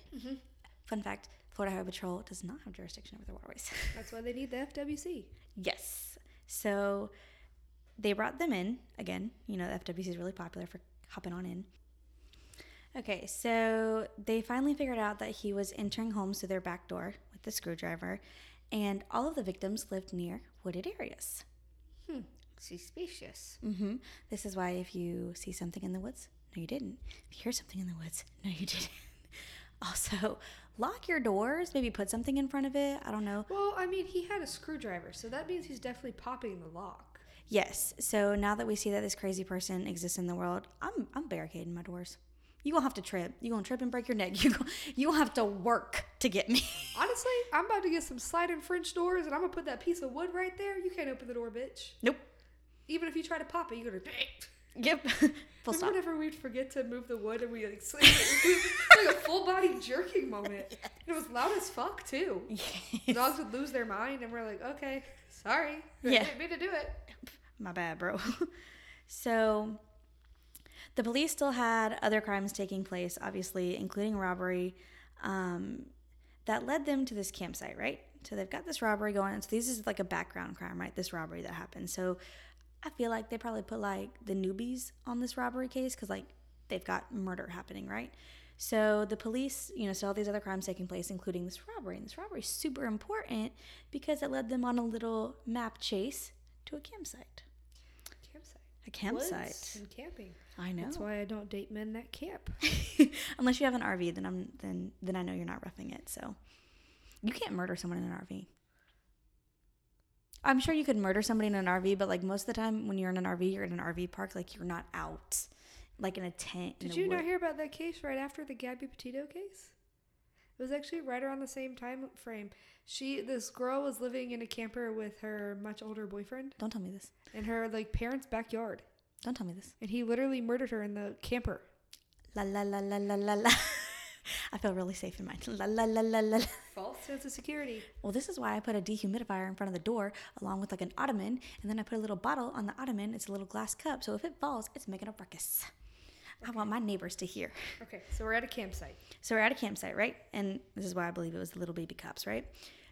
Fun fact: Florida Highway Patrol does not have jurisdiction over the waterways. That's why they need the FWC. yes. So they brought them in again. You know, the FWC is really popular for hopping on in. Okay, so they finally figured out that he was entering homes through their back door with the screwdriver, and all of the victims lived near wooded areas. Hmm. Suspicious. Mm-hmm. This is why if you see something in the woods, no, you didn't. If you hear something in the woods, no, you didn't. Also, lock your doors. Maybe put something in front of it. I don't know. Well, I mean, he had a screwdriver, so that means he's definitely popping the lock. Yes. So now that we see that this crazy person exists in the world, I'm I'm barricading my doors. You gonna have to trip. You gonna trip and break your neck. You gonna, you gonna have to work to get me. Honestly, I'm about to get some sliding French doors, and I'm gonna put that piece of wood right there. You can't open the door, bitch. nope. Even if you try to pop it, you're gonna. Yep. Full Remember stop. whenever we'd forget to move the wood and we like, it like a full body jerking moment. And it was loud as fuck too. Dogs would lose their mind, and we're like, okay, sorry, I Yeah. didn't mean to do it. My bad, bro. so the police still had other crimes taking place, obviously, including robbery, um, that led them to this campsite, right? So they've got this robbery going on. So this is like a background crime, right? This robbery that happened. So I feel like they probably put like the newbies on this robbery case because like they've got murder happening, right? So the police, you know, saw all these other crimes taking place, including this robbery. And this robbery is super important because it led them on a little map chase to a campsite. A campsite. And camping. I know. That's why I don't date men that camp. Unless you have an RV, then I'm then then I know you're not roughing it. So you can't murder someone in an RV. I'm sure you could murder somebody in an RV, but like most of the time when you're in an RV, you're in an RV park, like you're not out, like in a tent. Did you not hear about that case right after the Gabby Petito case? It was actually right around the same time frame. She, this girl, was living in a camper with her much older boyfriend Don't tell me this. in her like parents' backyard, Don't tell me this. and he literally murdered her in the camper. La la la la la la la. I feel really safe in mine. La la la la la. la. False sense of security. Well, this is why I put a dehumidifier in front of the door along with like an ottoman, and then I put a little bottle on the ottoman. It's a little glass cup, so if it falls, it's making a ruckus. I want my neighbors to hear. Okay, so we're at a campsite. So we're at a campsite, right? And this is why I believe it was the little baby cops, right?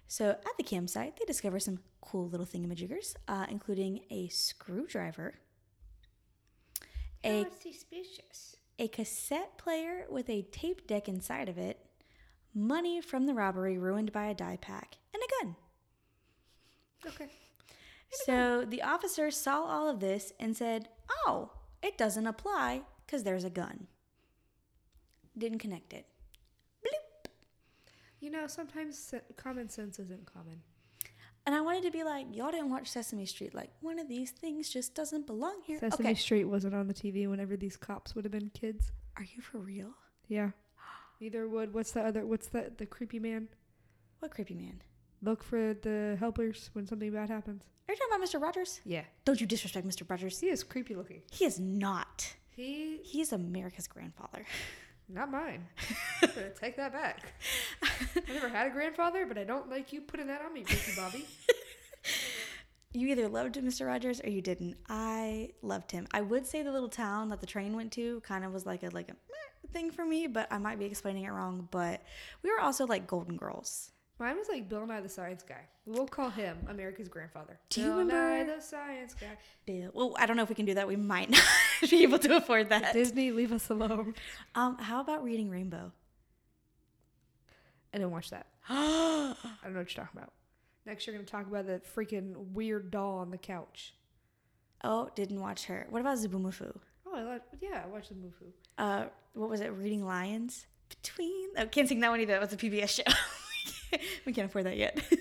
So at the campsite, they discover some cool little thingamajiggers, uh, including a screwdriver, a, suspicious. a cassette player with a tape deck inside of it, money from the robbery ruined by a dye pack, and a gun. Okay. So the officer saw all of this and said, Oh, it doesn't apply because there's a gun. Didn't connect it. Bloop. You know, sometimes common sense isn't common. And I wanted to be like, y'all didn't watch Sesame Street. Like, one of these things just doesn't belong here. Sesame okay. Street wasn't on the TV whenever these cops would have been kids. Are you for real? Yeah. Neither would. What's the other? What's the the creepy man? What creepy man? Look for the helpers when something bad happens. Are you talking about Mr. Rogers? Yeah. Don't you disrespect Mr. Rogers. He is creepy looking. He is not. He He is America's grandfather. not mine. Take that back. I never had a grandfather, but I don't like you putting that on me, Ricky Bobby. You either loved Mr. Rogers or you didn't. I loved him. I would say the little town that the train went to kind of was like a like a meh thing for me, but I might be explaining it wrong. But we were also like Golden Girls. Mine was like Bill Nye the Science Guy. We'll call him America's grandfather. Do you Bill remember- Nye the Science Guy? Bill. Well, I don't know if we can do that. We might not be able to afford that. Disney, leave us alone. Um, how about Reading Rainbow? I didn't watch that. I don't know what you're talking about. Next, you're going to talk about that freaking weird doll on the couch. Oh, didn't watch her. What about Zoboomafoo? Oh, I like, yeah, I watched the Mufu. Uh, what was it? Reading Lions? Between. Oh, can't sing that one either. That was a PBS show. we can't afford that yet.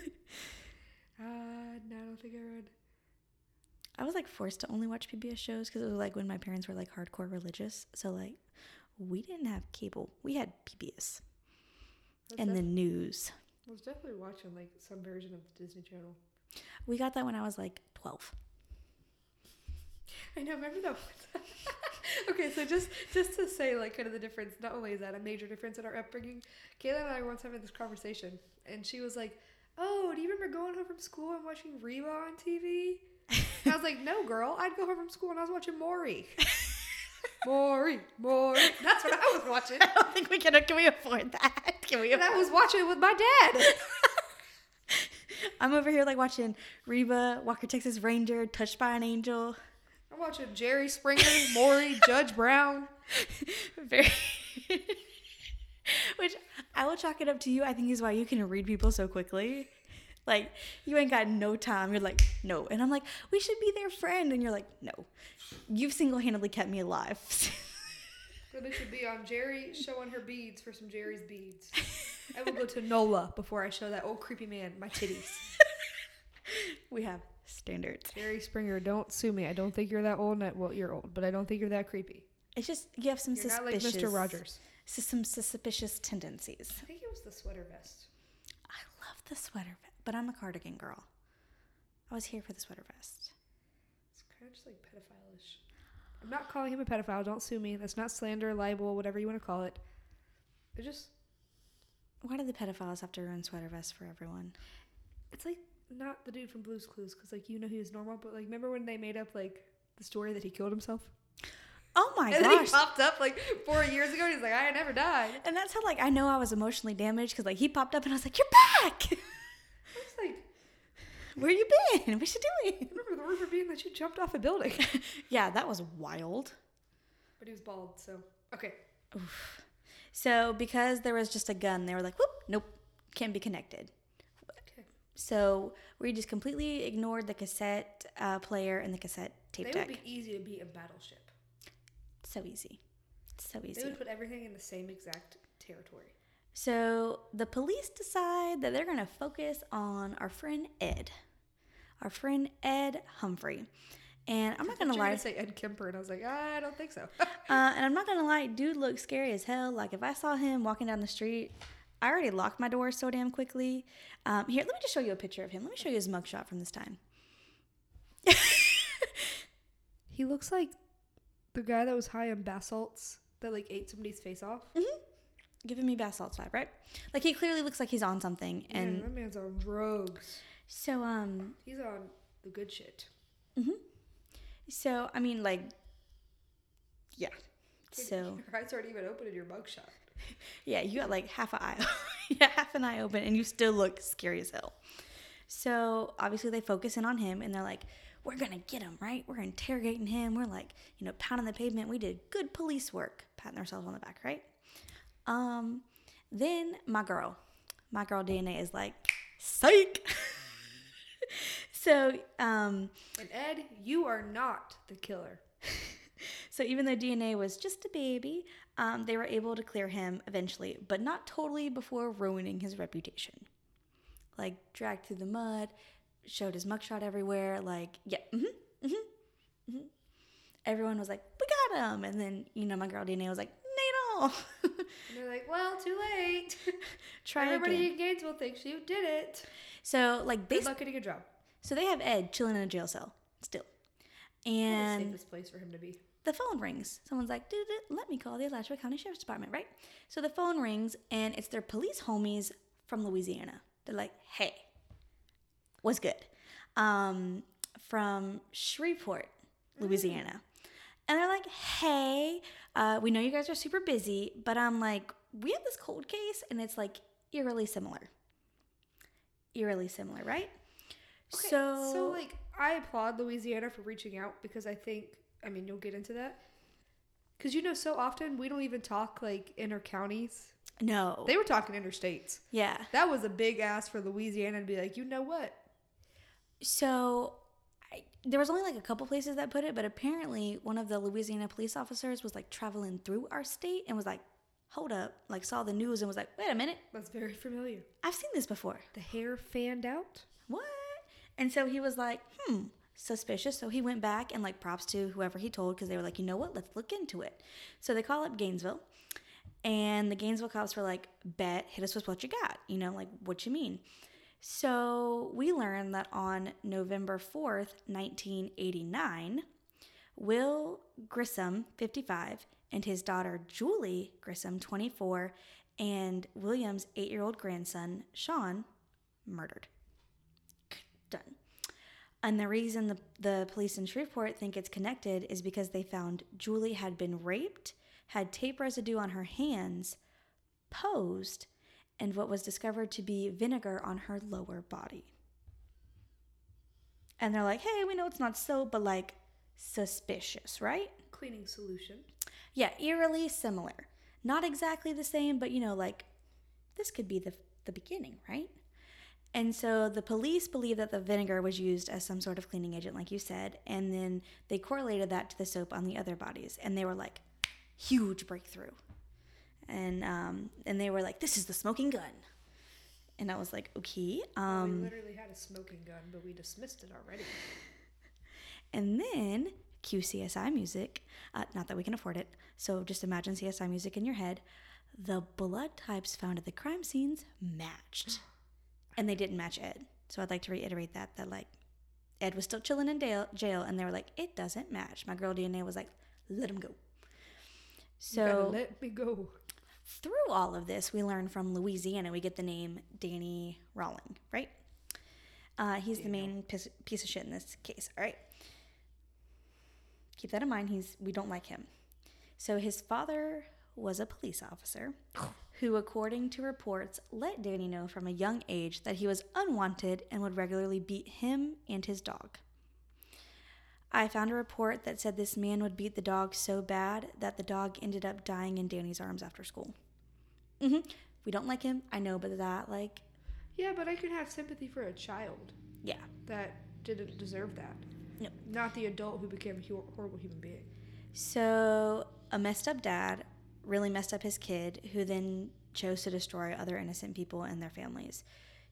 Uh, no, I don't think I read. I was like forced to only watch PBS shows because it was like when my parents were like hardcore religious. So like we didn't have cable. We had PBS and the news. I was definitely watching like some version of the Disney Channel. We got that when I was like 12. I know. Remember that? one? okay, so just just to say like kind of the difference. Not only is that a major difference in our upbringing, Kayla and I once having this conversation, and she was like, "Oh, do you remember going home from school and watching Reba on TV?" And I was like, "No, girl. I'd go home from school and I was watching Maury." Maury, Maury. That's what I was watching. I don't think we can. Can we afford that? Can we? And I was watching it with my dad. I'm over here like watching Reba, Walker Texas Ranger, Touched by an Angel. Watching Jerry Springer, Maury, Judge Brown. Very. Which I will chalk it up to you. I think is why you can read people so quickly. Like you ain't got no time. You're like no, and I'm like we should be their friend, and you're like no. You've single handedly kept me alive. So they should be on Jerry showing her beads for some Jerry's beads. I will go to NOLA before I show that old creepy man my titties. we have standards. Jerry Springer, don't sue me. I don't think you're that old. and- Well, you're old, but I don't think you're that creepy. It's just you have some You're not like suspicious. Mr. Rogers. Some suspicious tendencies. I think it was the sweater vest. I love the sweater vest, but I'm a cardigan girl. I was here for the sweater vest. It's kind of just like pedophile-ish. I'm not calling him a pedophile. Don't sue me. That's not slander, libel, whatever you want to call it. It just, Why do the pedophiles have to ruin sweater vests for everyone? it's like not the dude from Blue's Clues because like you know he was normal, but like remember when they made up like the story that he killed himself? Oh my and then he popped up like four years ago. and He's like, I never died. And that's how like I know I was emotionally damaged because like he popped up and I was like, "You're back! I was like, Where you been? What you doing?" remember the rumor being that you jumped off a building? yeah, that was wild. but he was bald, so Okay. So because there was just a gun, they were like, whoop, nope, can't be connected. So we just completely ignored the cassette uh, player and the cassette tape They deck. would be easy to beat a battleship. so easy. So easy. They would put everything in the same exact territory. So the police decide that they're going to focus on our friend Ed, our friend Ed Humphrey. And I'm not going to lie, gonna say Ed Kemper, and I was like, I don't think so. uh, and I'm not going to lie, dude looks scary as hell. Like if I saw him walking down the street, I already locked my door so damn quickly. Um, here, let me just show you a picture of him. Let me show you his mugshot from this time. he looks like the guy that was high on bath salts that like ate somebody's face off. Giving me bath salts vibe, right? Like he clearly looks like he's on something. And that man's on drugs. so, um, He's on the good shit. so I mean, like, yeah. So Your eyes aren't even open in your mugshot. yeah, you got like half an eye, yeah, half an eye open, and you still look scary as hell. So obviously they focus in on him, and they're like, "We're gonna get him, right? We're interrogating him. We're like, you know, pounding the pavement. We did good police work, patting ourselves on the back, right?" Um, then my girl, my girl DNA is like, "Psych." so um, And Ed, you are not the killer. So even though DNA was just a baby, um, they were able to clear him eventually, but not totally before ruining his reputation. Like dragged through the mud, showed his mugshot everywhere. Like yeah, mm-hmm, mm-hmm, mm-hmm. Everyone was like, "We got him," and then you know my girl DNA was like, "Natal." And they're like, well, too late. Try Everybody again. in Gainesville thinks you did it. So like they Good luck getting a job. so they have Ed chilling in a jail cell still, and the Safest place for him to be. The phone rings. Someone's like, let me call the Alachua County Sheriff's Department, right? So the phone rings, and it's their police homies from Louisiana. They're like, hey, what's good? Um, from Shreveport, Louisiana. And they're like, hey, uh, we know you guys are super busy, but I'm like, we have this cold case, and it's like eerily similar. Eerily similar, right? Okay, so, so like I applaud Louisiana for reaching out because I think I mean you'll get into that because you know so often we don't even talk like inter counties. no, They were talking interstates. yeah. That was a big ask for Louisiana to be like, you know what? So I, there was only like a couple places that put it, but apparently one of the Louisiana police officers was like traveling through our state and was like, "Hold up!" Like saw the news and was like, "Wait a minute, That's very familiar. I've seen this before." The hair fanned out. What? And so he was like, "Hmm." Suspicious, so he went back and like props to whoever he told because they were like, you know what, let's look into it. So they call up Gainesville, and the Gainesville cops were like, bet, hit us with what you got. You know, like, what you mean? So we learned that on November 4th, 1989, Will Grissom, 55, and his daughter Julie Grissom, 24, and William's eight year old grandson, Sean, murdered. And the reason the, the police in Shreveport think it's connected is because they found Julie had been raped, had tape residue on her hands, posed, and what was discovered to be vinegar on her lower body. And they're like, hey, we know it's not soap, but like suspicious, right? Cleaning solution. Yeah, eerily similar. Not exactly the same, but you know, like this could be the the beginning, right? And so the police believe that the vinegar was used as some sort of cleaning agent, like you said, and then they correlated that to the soap on the other bodies, and they were like, huge breakthrough. And um, and they were like, this is the smoking gun. And I was like, okay. Um, we literally had a smoking gun, but we dismissed it already. And then cue CSI music. Uh, not that we can afford it. So just imagine CSI music in your head. The blood types found at the crime scenes matched. And they didn't match Ed. So I'd like to reiterate that, that like Ed was still chilling in jail, jail and they were like, it doesn't match. My girl DNA was like, let him go. So let me go. through all of this, we learn from Louisiana, we get the name Danny Rolling, right? Uh, he's the main piece, piece of shit in this case, all right? Keep that in mind. He's we don't like him. So his father was a police officer who, according to reports, let Danny know from a young age that he was unwanted and would regularly beat him and his dog. I found a report that said this man would beat the dog so bad that the dog ended up dying in Danny's arms after school. hmm We don't like him, I know, but that, like, Yeah, but I can have sympathy for a child yeah. that didn't deserve that. No. Not the adult who became a horrible human being. So, a messed up dad really messed up his kid, who then chose to destroy other innocent people and their families.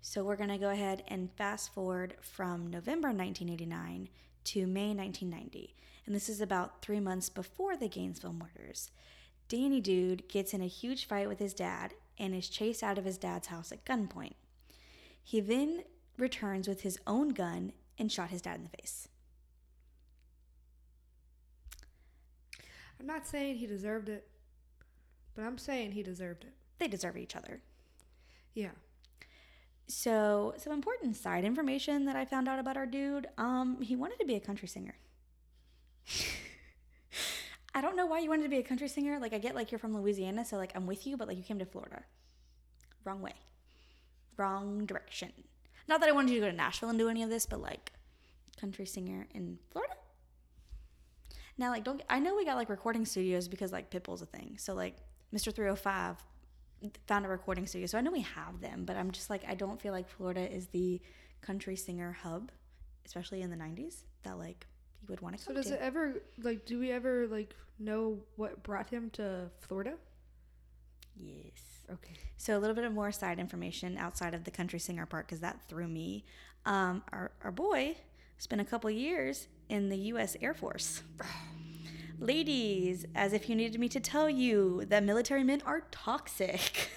So, we're going to go ahead and fast forward from November 1989 to May 1990. And this is about three months before the Gainesville murders. Danny Dude gets in a huge fight with his dad and is chased out of his dad's house at gunpoint. He then returns with his own gun and shot his dad in the face. I'm not saying he deserved it, but I'm saying he deserved it. They deserve each other. Yeah. So, some important side information that I found out about our dude. Um, he wanted to be a country singer. I don't know why you wanted to be a country singer. Like, I get like you're from Louisiana, so like I'm with you, but like you came to Florida. Wrong way. Wrong direction. Not that I wanted you to go to Nashville and do any of this, but like country singer in Florida. Now, like, don't I know we got like recording studios because like Pitbull's a thing. So like Mr. 305 found a recording studio. So I know we have them, but I'm just like I don't feel like Florida is the country singer hub, especially in the 90s that like you would want to So come does to. it ever like do we ever like know what brought him to Florida? yes. Okay. So a little bit of more side information outside of the country singer part because that threw me. Um, our our boy spent a couple years in the U.S. Air Force. Ladies, as if you needed me to tell you that military men are toxic.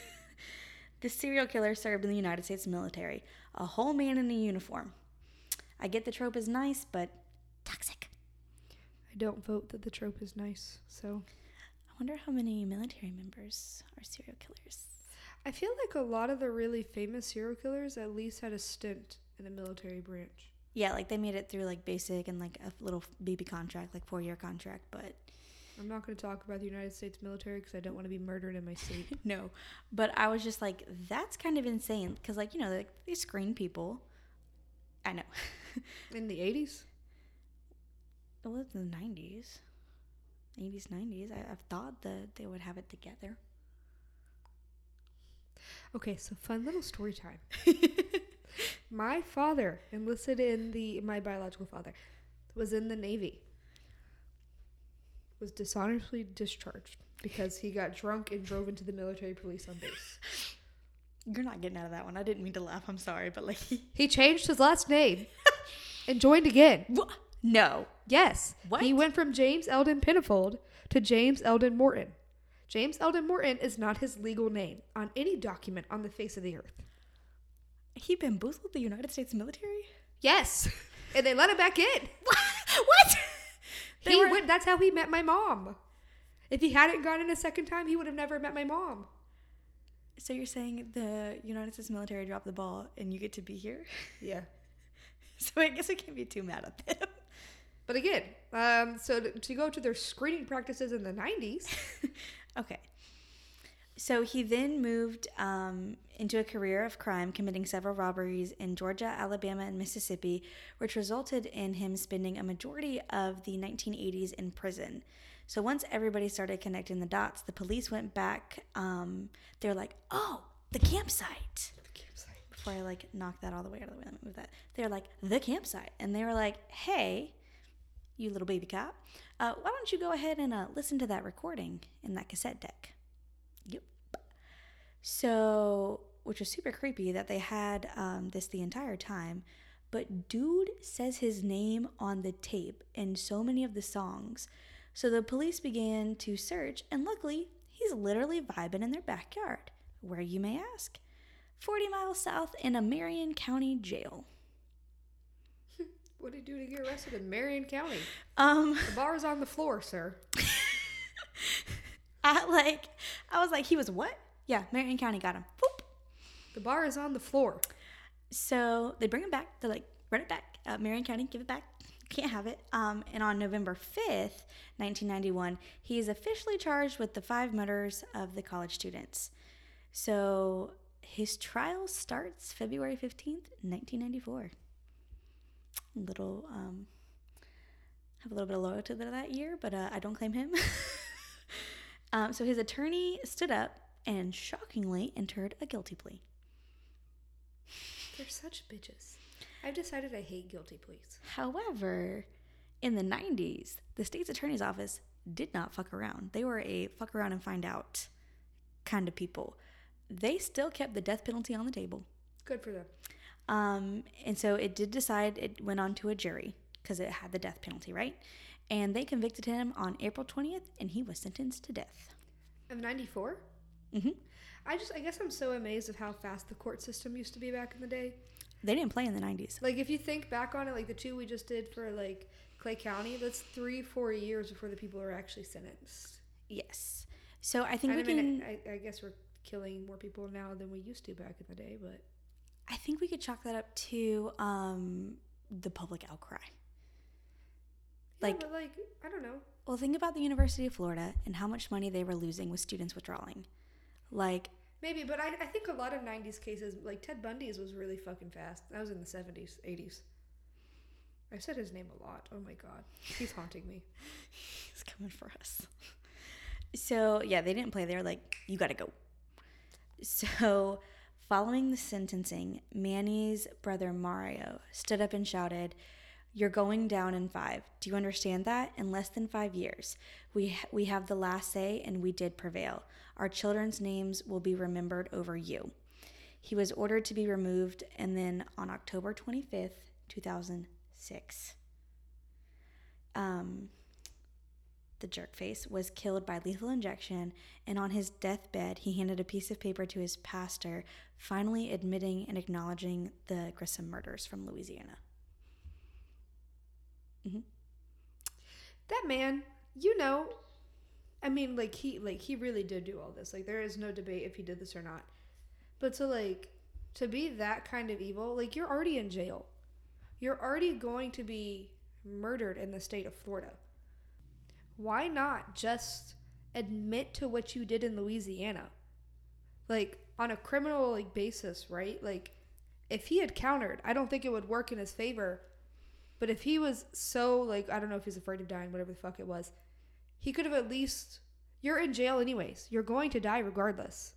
this serial killer served in the United States military, a whole man in a uniform. I get the trope is nice, but toxic. I don't vote that the trope is nice. So I wonder how many military members are serial killers. I feel like a lot of the really famous serial killers at least had a stint in the military branch. Yeah, like they made it through like basic and like a little BB contract, like four year contract, but I'm not going to talk about the United States military because I don't want to be murdered in my sleep. no. But I was just like, that's kind of insane because, like, you know, like, they screen people. I know. in the 80s? it was the 90s, 80s, 90s. I, I thought that they would have it together. Okay, so fun little story time. my father enlisted in the my biological father was in the navy. Was dishonorably discharged because he got drunk and drove into the military police on base. You're not getting out of that one. I didn't mean to laugh. I'm sorry, but like, He changed his last name and joined again. No. Yes. What? He went from James Eldon Penfold to James Eldon Morton. James Eldon Morton is not his legal name on any document on the face of the earth. He bamboozled the United States military? Yes. And they let him back in. what? They he were- went, that's how he met my mom. If he hadn't gone in a second time, he would have never met my mom. So you're saying the United States military dropped the ball and you get to be here? Yeah. So I guess I can't be too mad at them. But again, um, so to, to go to their screening practices in the 90s, okay. So he then moved um, into a career of crime, committing several robberies in Georgia, Alabama, and Mississippi, which resulted in him spending a majority of the 1980s in prison. So once everybody started connecting the dots, the police went back. Um, they're like, "Oh, the campsite." Before I like knock that all the way out of the way, let me move that. They're like the campsite, and they were like, "Hey, you little baby cop, uh, why don't you go ahead and uh, listen to that recording in that cassette deck?" Yep. So, which was super creepy that they had um, this the entire time. But dude says his name on the tape in so many of the songs. So the police began to search, and luckily, he's literally vibing in their backyard. Where you may ask? 40 miles south in a Marion County jail. what did he do to get arrested in Marion County? Um, The bar is on the floor, sir. I like, I was like, he was what? Yeah, Marion County got him. Boop. The bar is on the floor. So they bring him back. They're like, run it back. Uh, Marion County, give it back. Can't have it. Um, and on November 5th, 1991, he is officially charged with the five murders of the college students. So his trial starts February 15th, 1994. Little um, have a little bit of loyalty to that year, but uh, I don't claim him. um, so his attorney stood up and shockingly entered a guilty plea. They're such bitches. I've decided I hate guilty pleas. However, in the 90s, the state's attorney's office did not fuck around. They were a fuck around and find out kind of people. They still kept the death penalty on the table. Good for them. Um, and so it did decide, it went on to a jury because it had the death penalty, right? And they convicted him on April 20th and he was sentenced to death. Of 94? hmm I just, I guess I'm so amazed of how fast the court system used to be back in the day. They didn't play in the 90s. Like, if you think back on it, like the two we just did for, like, Clay County, that's three, four years before the people are actually sentenced. Yes. So I think I we mean, can. I, I guess we're killing more people now than we used to back in the day, but I think we could chalk that up to um, the public outcry. Yeah, Like- but like I don't know. Well, think about the University of Florida and how much money they were losing with students withdrawing. Like, Maybe, but I, I think a lot of '90s cases, like Ted Bundy's, was really fucking fast. That was in the '70s, '80s. I've said his name a lot. Oh my god, he's haunting me. he's coming for us. So, yeah, they didn't play. They were like, you got to go. So, following the sentencing, Manny's brother Mario stood up and shouted, You're going down in five. Do you understand that? In less than five years, we, we have the last say and we did prevail. Our children's names will be remembered over you. He was ordered to be removed, and then on October 25th, 2006, um, the jerkface, was killed by lethal injection, and on his deathbed, he handed a piece of paper to his pastor, finally admitting and acknowledging the Grissom murders from Louisiana. Mm-hmm. That man, you know, I mean, like he like he really did do all this. Like there is no debate if he did this or not. But to like to be that kind of evil, like you're already in jail. You're already going to be murdered in the state of Florida. Why not just admit to what you did in Louisiana? Like on a criminal like basis, right? Like if he had countered, I don't think it would work in his favor. But if he was so like I don't know if he's afraid of dying, whatever the fuck it was, he could have at least you're in jail anyways. You're going to die regardless.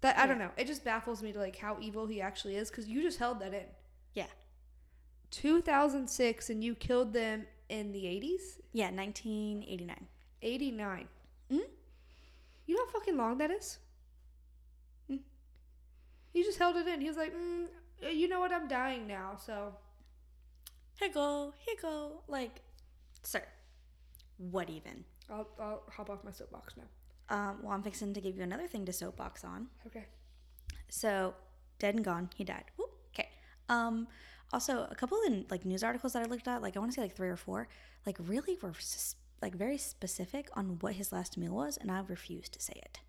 That I don't know. It just baffles me to like how evil he actually is because you just held that in. Yeah. 2006 and you killed them in the 80s, Yeah, 1989. 89. Mm? You know how fucking long that is? He just held it in. He was like, mm, you know what? I'm dying now, so Here go, here go. Like, sir, what even? I'll, I'll hop off my soapbox now. Um, well, I'm fixing to give you another thing to soapbox on. Okay. So, dead and gone, he died. Whoop, okay. Um, also, a couple of like news articles that I looked at, like I want to say like three or four, like really were like very specific on what his last meal was, and I refused to say it.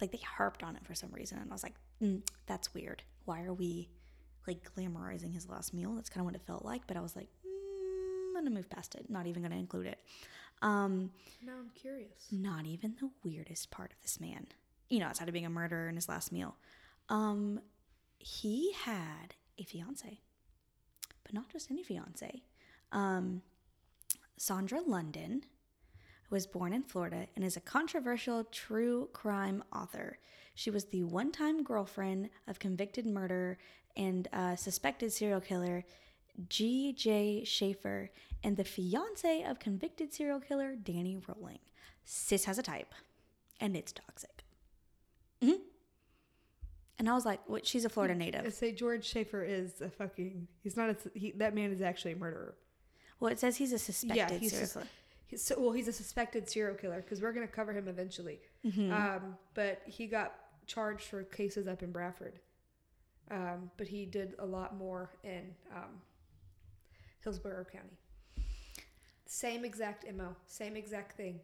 Like they harped on it for some reason, and I was like, mm, that's weird. Why are we like glamorizing his last meal? That's kind of what it felt like. But I was like, mm, I'm gonna move past it. Not even gonna include it. Um, Now I'm curious. not even the weirdest part of this man. You know, outside of being a murderer in his last meal. Um, he had a fiance, but not just any fiance. Um, Sondra London was born in Florida and is a controversial true crime author. She was the one time girlfriend of convicted murderer and uh, suspected serial killer G.J. Schaefer and the fiance of convicted serial killer Danny Rolling. Sis has a type, and it's toxic. hmm And I was like, "What? She's a Florida native." I native." say George Schaefer is a fucking. He's not a. He, that man is actually a murderer. Well, it says he's a suspected yeah, he's, serial killer. he's so, well. He's a suspected serial killer because we're gonna cover him eventually. Mm-hmm. Um, but he got charged for cases up in Bradford. Um, but he did a lot more in um, Hillsborough County. Same exact mo, same exact thing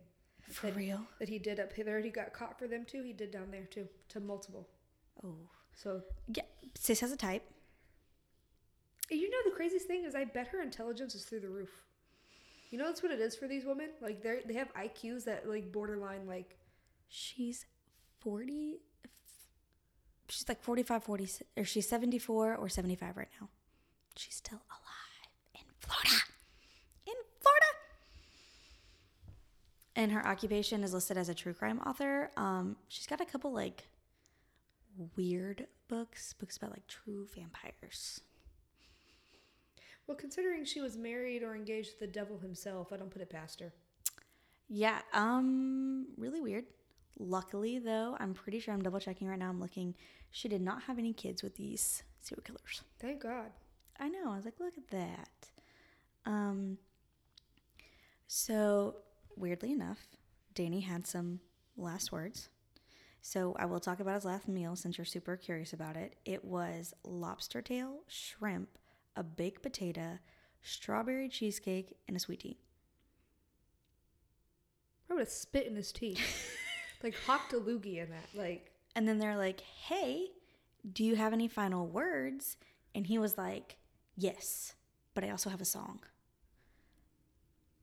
For that, real? that he did up there. He got caught for them too. He did down there too, to multiple. Oh, So yeah. Sis has a type. You know the craziest thing is I bet her intelligence is through the roof. You know that's what it is for these women? Like they they have IQs that like borderline like She's 40. She's like 45, 40, or she's 74 or 75 right now. She's still alive in Florida. In Florida. And her occupation is listed as a true crime author. Um, she's got a couple like weird books, books about like true vampires. Well, considering she was married or engaged to the devil himself, I don't put it past her. Yeah, um, really weird. Luckily, though, I'm pretty sure I'm double checking right now. I'm looking. She did not have any kids with these serial killers. Thank God. I know. I was like, look at that. Um. So weirdly enough, Danny had some last words. So I will talk about his last meal since you're super curious about it. It was lobster tail, shrimp, a baked potato, strawberry cheesecake, and a sweet tea. I would have spit in his teeth. like hocked a loogie in that. Like And then they're like, hey, do you have any final words? And he was like, yes, but I also have a song.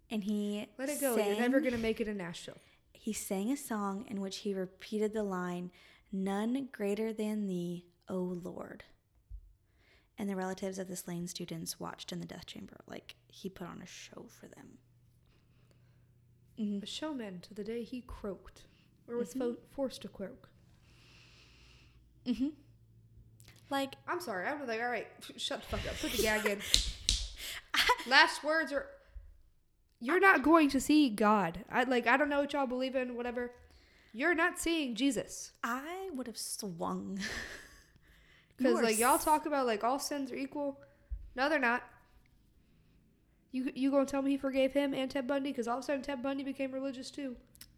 And he let it go. sang- You're never gonna make it in Nashville. He sang a song in which he repeated the line, None greater than thee, O Lord. And the relatives of the slain students watched in the death chamber. Like he put on a show for them. Mm-hmm. A showman to the day he croaked, or was fo- mm-hmm. forced to croak. Mm-hmm. Like, I'm sorry. I'm like, all right, shut the fuck up. Put the gag in. Last words are. You're not going to see God. I like. I don't know what y'all believe in. Whatever. You're not seeing Jesus. I would have swung. Because You are like y'all talk about like all sins are equal. No, they're not. You you gonna tell me he forgave him and Ted Bundy? Because all of a sudden Ted Bundy became religious too.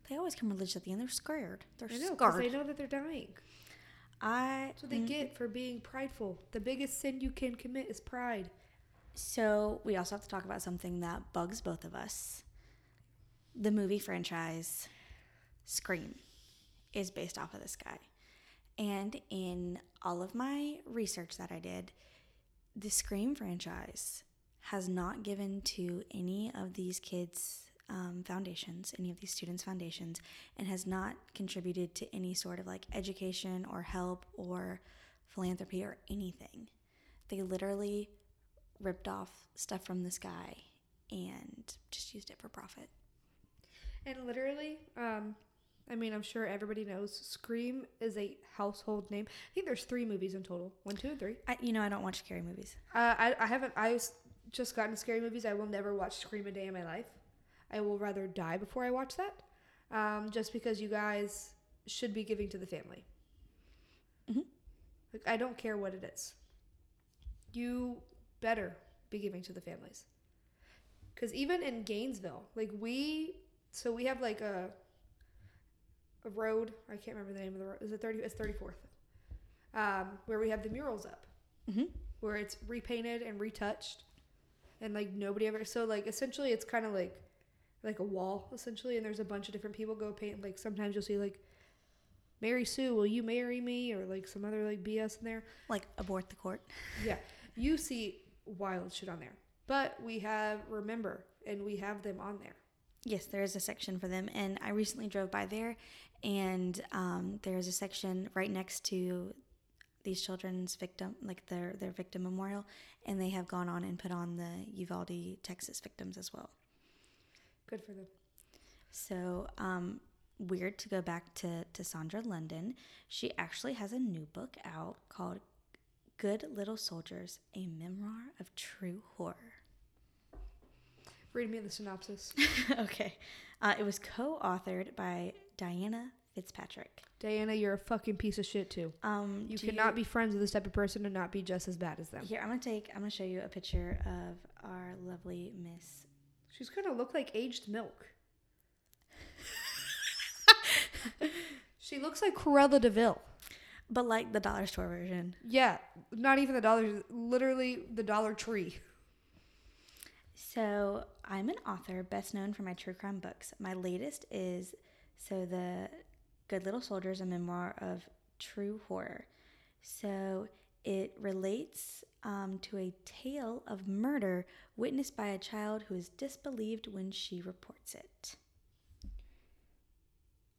They always come religious at the end. They're scared. They're I know because scared. they know that they're dying. I That's what they mm-hmm. get for being prideful. The biggest sin you can commit is pride. So we also have to talk about something that bugs both of us. The movie franchise Scream is based off of this guy. And in all of my research that I did, the Scream franchise has not given to any of these kids' um, foundations, any of these students' foundations, and has not contributed to any sort of like education or help or philanthropy or anything. They literally ripped off stuff from this guy and just used it for profit. And literally, um, I mean, I'm sure everybody knows Scream is a household name. I think there's three movies in total. One, two, and three. I, you know, I don't watch scary movies. Uh, I, I haven't. I just gotten scary movies. I will never watch Scream a day in my life. I will rather die before I watch that. Um, just because you guys should be giving to the family. Mhm. Like I don't care what it is. You better be giving to the families. Because even in Gainesville, like we, so we have like a a road. I can't remember the name of the road. Is it thirty? It's thirty fourth. Um, where we have the murals up Mm-hmm. where it's repainted and retouched and like nobody ever so like essentially it's kind of like like a wall essentially and there's a bunch of different people go paint like sometimes you'll see like mary sue will you marry me? or like some other like bs in there. Like abort the court. yeah. You see wild shit on there. But we have remember and we have them on there. Yes, there is a section for them, and I recently drove by there, and um, there is a section right next to these children's victim, like their their victim memorial, and they have gone on and put on the Uvalde, Texas victims as well. Good for them So, um, weird to go back to, to Sondra London. She actually has a new book out called Good Little Soldiers, a memoir of true horror. read me the synopsis okay. Uh, it was co authored by Diana Fitzpatrick. diana you're a fucking piece of shit too Um, you cannot be friends with this type of person and not be just as bad as them Here, I'm gonna take. I'm gonna show you a picture of our lovely Miss. She's gonna look like aged milk she looks like Cruella de Vil. But like the dollar store version. Yeah, not even the dollar, literally the Dollar Tree. So I'm an author, best known for my true crime books. My latest is so the Good Little Soldiers, a memoir of true horror. So it relates um, to a tale of murder witnessed by a child who is disbelieved when she reports it.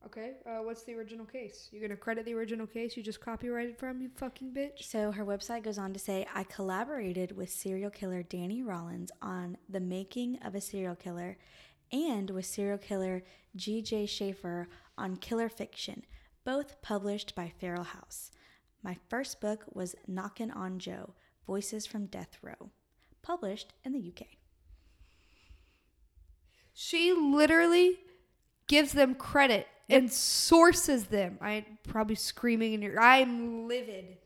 Okay, uh, what's the original case? You're gonna credit the original case you just copyrighted from, you fucking bitch? So her website goes on to say, I collaborated with serial killer Danny Rollins on the making of a serial killer and with serial killer G.J. Schaefer on Killer Fiction, both published by Feral House. My first book was Knockin' on Joe Voices from Death Row, published in the UK. She literally gives them credit and sources them. I'm probably screaming in your. I'm livid.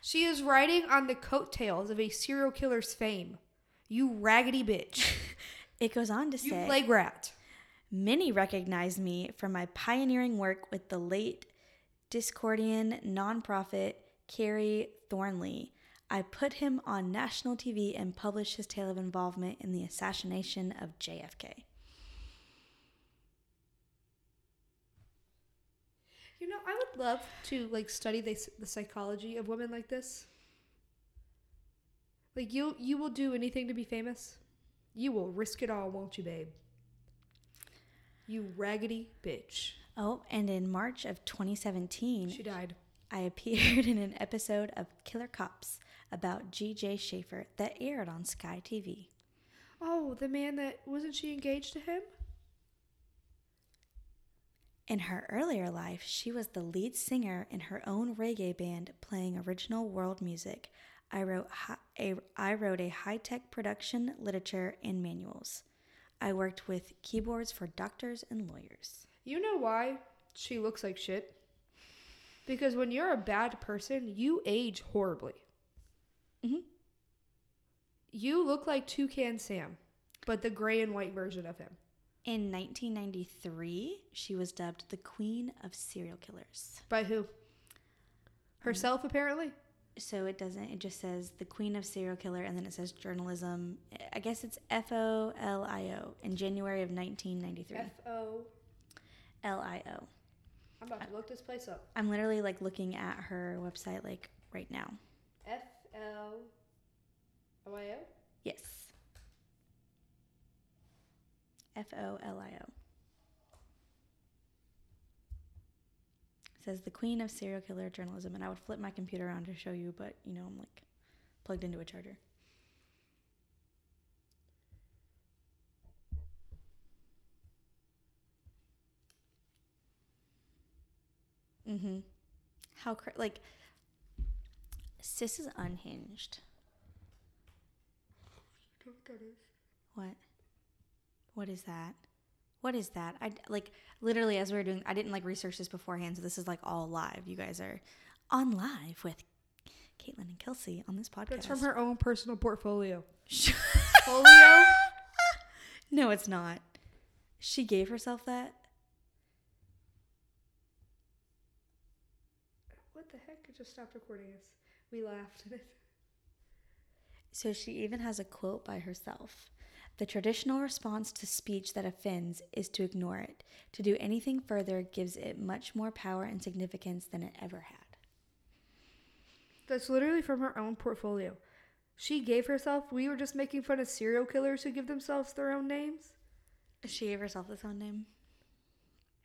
She is riding on the coattails of a serial killer's fame. You raggedy bitch. It goes on to say, You leg rat. Many recognize me for my pioneering work with the late Discordian nonprofit Kerry Thornley. I put him on national TV and published his tale of involvement in the assassination of JFK. You know, I would love to like study the, the psychology of women like this. Like you, you will do anything to be famous. You will risk it all, won't you, babe? You raggedy bitch. Oh, and in March of 2017, She died. I appeared in an episode of Killer Cops about G.J. Schaefer that aired on Sky TV. Oh, the man that wasn't she engaged to him? In her earlier life, she was the lead singer in her own reggae band playing original world music. I wrote, hi- a, I wrote a high tech production, literature, and manuals. I worked with keyboards for doctors and lawyers. You know why she looks like shit? Because when you're a bad person, you age horribly. Mhm. You look like Toucan Sam, but the gray and white version of him. In 1993, she was dubbed the Queen of Serial Killers. By who? Herself, apparently. So it doesn't, it just says the Queen of Serial Killer and then it says journalism. I guess it's F O L I O in January of 1993. F O. L I O. I'm about to look this place up. I'm literally like looking at her website like right now. F L O I O? Yes. F O L I O. Says the queen of serial killer journalism, and I would flip my computer around to show you, but you know I'm like plugged into a charger. Mm-hmm. How cra- like sis is unhinged. What? What is that? What is that? I like literally as we were doing. I didn't like research this beforehand, so this is like all live. You guys are on live with Caitlin and Kelsey on this podcast. That's from her own personal portfolio. Sh- Folio? no, it's not. She gave herself that. what the heck? It just stopped recording us. We laughed at it. So she even has a quote by herself. The traditional response to speech that offends is to ignore it. To do anything further gives it much more power and significance than it ever had. That's literally from her own portfolio. She gave herself. We were just making fun of serial killers who give themselves their own names. She gave herself this own name.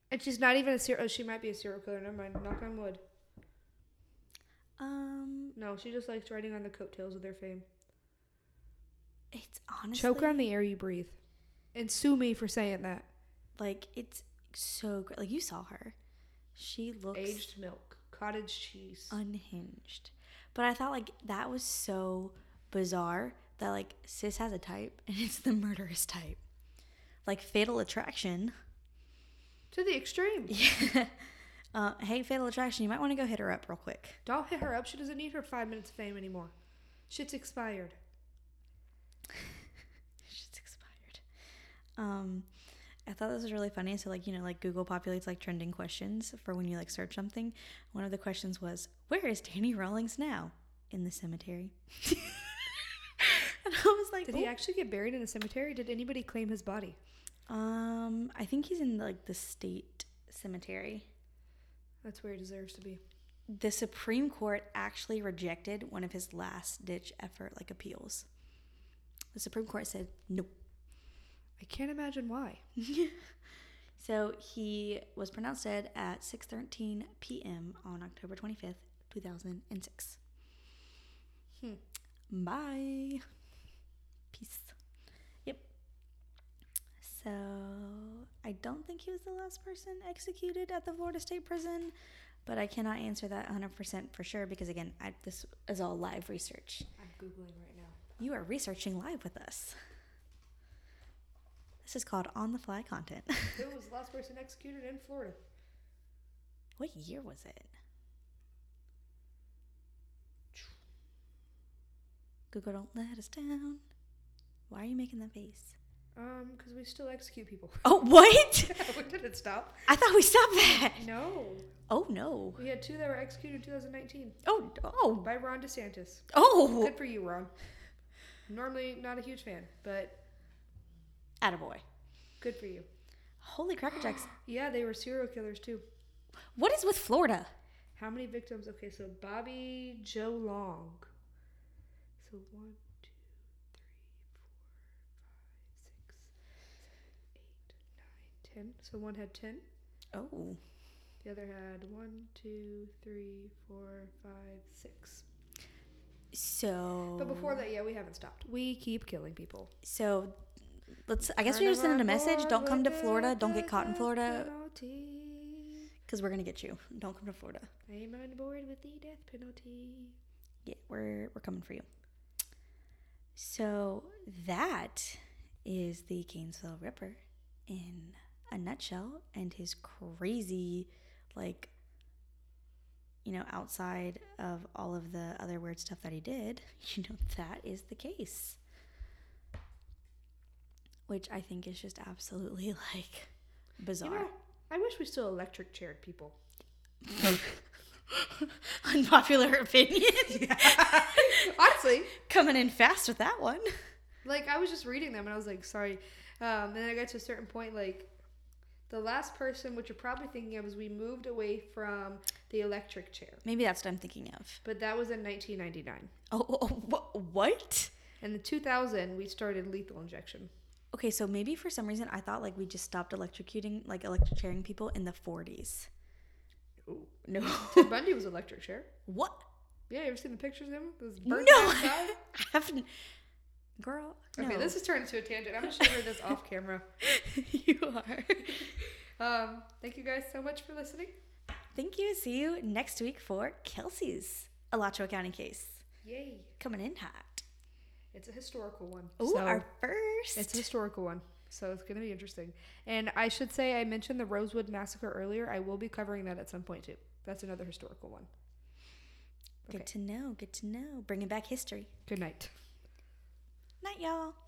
And she's not even a serial. Oh, she might be a serial killer. Never mind. Knock on wood. Um, No, she just likes riding on the coattails of their fame. it's honestly Choke on the air you breathe, and sue me for saying that. like it's so great. Like you saw her, she looks Aged milk, cottage cheese. unhinged. But I thought like that was so bizarre that like sis has a type and it's the murderous type, like Fatal Attraction. to the extreme. Yeah. Uh, hey, Fatal Attraction, you might want to go hit her up real quick. Don't hit her up. She doesn't need her five minutes of fame anymore. Shit's expired. Shit's expired. Um, I thought this was really funny. So, like, you know, like Google populates like trending questions for when you like search something. One of the questions was, "Where is Danny Rawlings now?" In the cemetery. and I was like, Did he "Oh." actually get buried in a cemetery? Did anybody claim his body? Um, I think he's in like the state cemetery. That's where he deserves to be. The Supreme Court actually rejected one of his last ditch effort like appeals. The Supreme Court said nope. I can't imagine why. So he was pronounced dead at 6:13 p.m. on October 25th, 2006. Hmm. Bye. Peace. So I don't think he was the last person executed at the Florida State Prison, but I cannot answer that 100% for sure because, again, I, this is all live research. I'm Googling right now. You are researching live with us. This is called on the fly content. Who was the last person executed in Florida? what year was it? Google, don't let us down. Why are you making that face? Um, because we still execute people. Oh, what? we didn't stop. I thought we stopped that. No. Oh, no. We had two that were executed in 2019 Oh, oh, by Ron DeSantis. oh. Good for you, Ron. Normally not a huge fan, but Attaboy. good for you. Holy Cracker Jacks. Yeah, they were serial killers too. What is with Florida? How many victims? Okay, so Bobby Joe Long. So one, two, three, four, five, six, seven, eight, nine, ten. So one had ten. Oh. The other had one, two, three, four, five, six. So. But before that, yeah, we haven't stopped. We keep killing people. So, let's. I guess we just sending a message. Don't come to Florida. Don't get caught in Florida Penalty. because we're gonna get you. Don't come to Florida. I'm on board with the death penalty. Yeah, we're we're coming for you. So that is the Gainesville Ripper in a nutshell, and his crazy, like, you know, outside of all of the other weird stuff that he did, you know, that is the case. Which I think is just absolutely like bizarre. You know, I wish we still electric chaired people. Unpopular opinion. Yeah. Honestly, Coming in fast with that one. like I was just reading them and I was like, sorry. Um, and then I got to a certain point, like the last person, which you're probably thinking of, is we moved away from the electric chair, Maybe that's what I'm thinking of. but that was in 1999. Oh, oh, oh what? In the 2000, we started lethal injection. Okay, so maybe for some reason I thought like we just stopped electrocuting, like electrocuting people in the 40s. Ooh. No. Ted Bundy was electric chair. what? Yeah, you ever seen the pictures of him? Those No, burnt out guy? I haven't. Girl, no. Okay, this is turning into a tangent. I'm gonna show her this off camera. you are. Um, thank you guys so much for listening. Thank you. See you next week for Kelsey's Alachua County case. Yay! Coming in hot. It's a historical one. Ooh, So- our first. It's a historical one, so it's going to be interesting. And I should say, I mentioned the Rosewood Massacre earlier. I will be covering that at some point too. That's another historical one. Good to know. Good to know. Bringing back history. Good night. Night, y'all.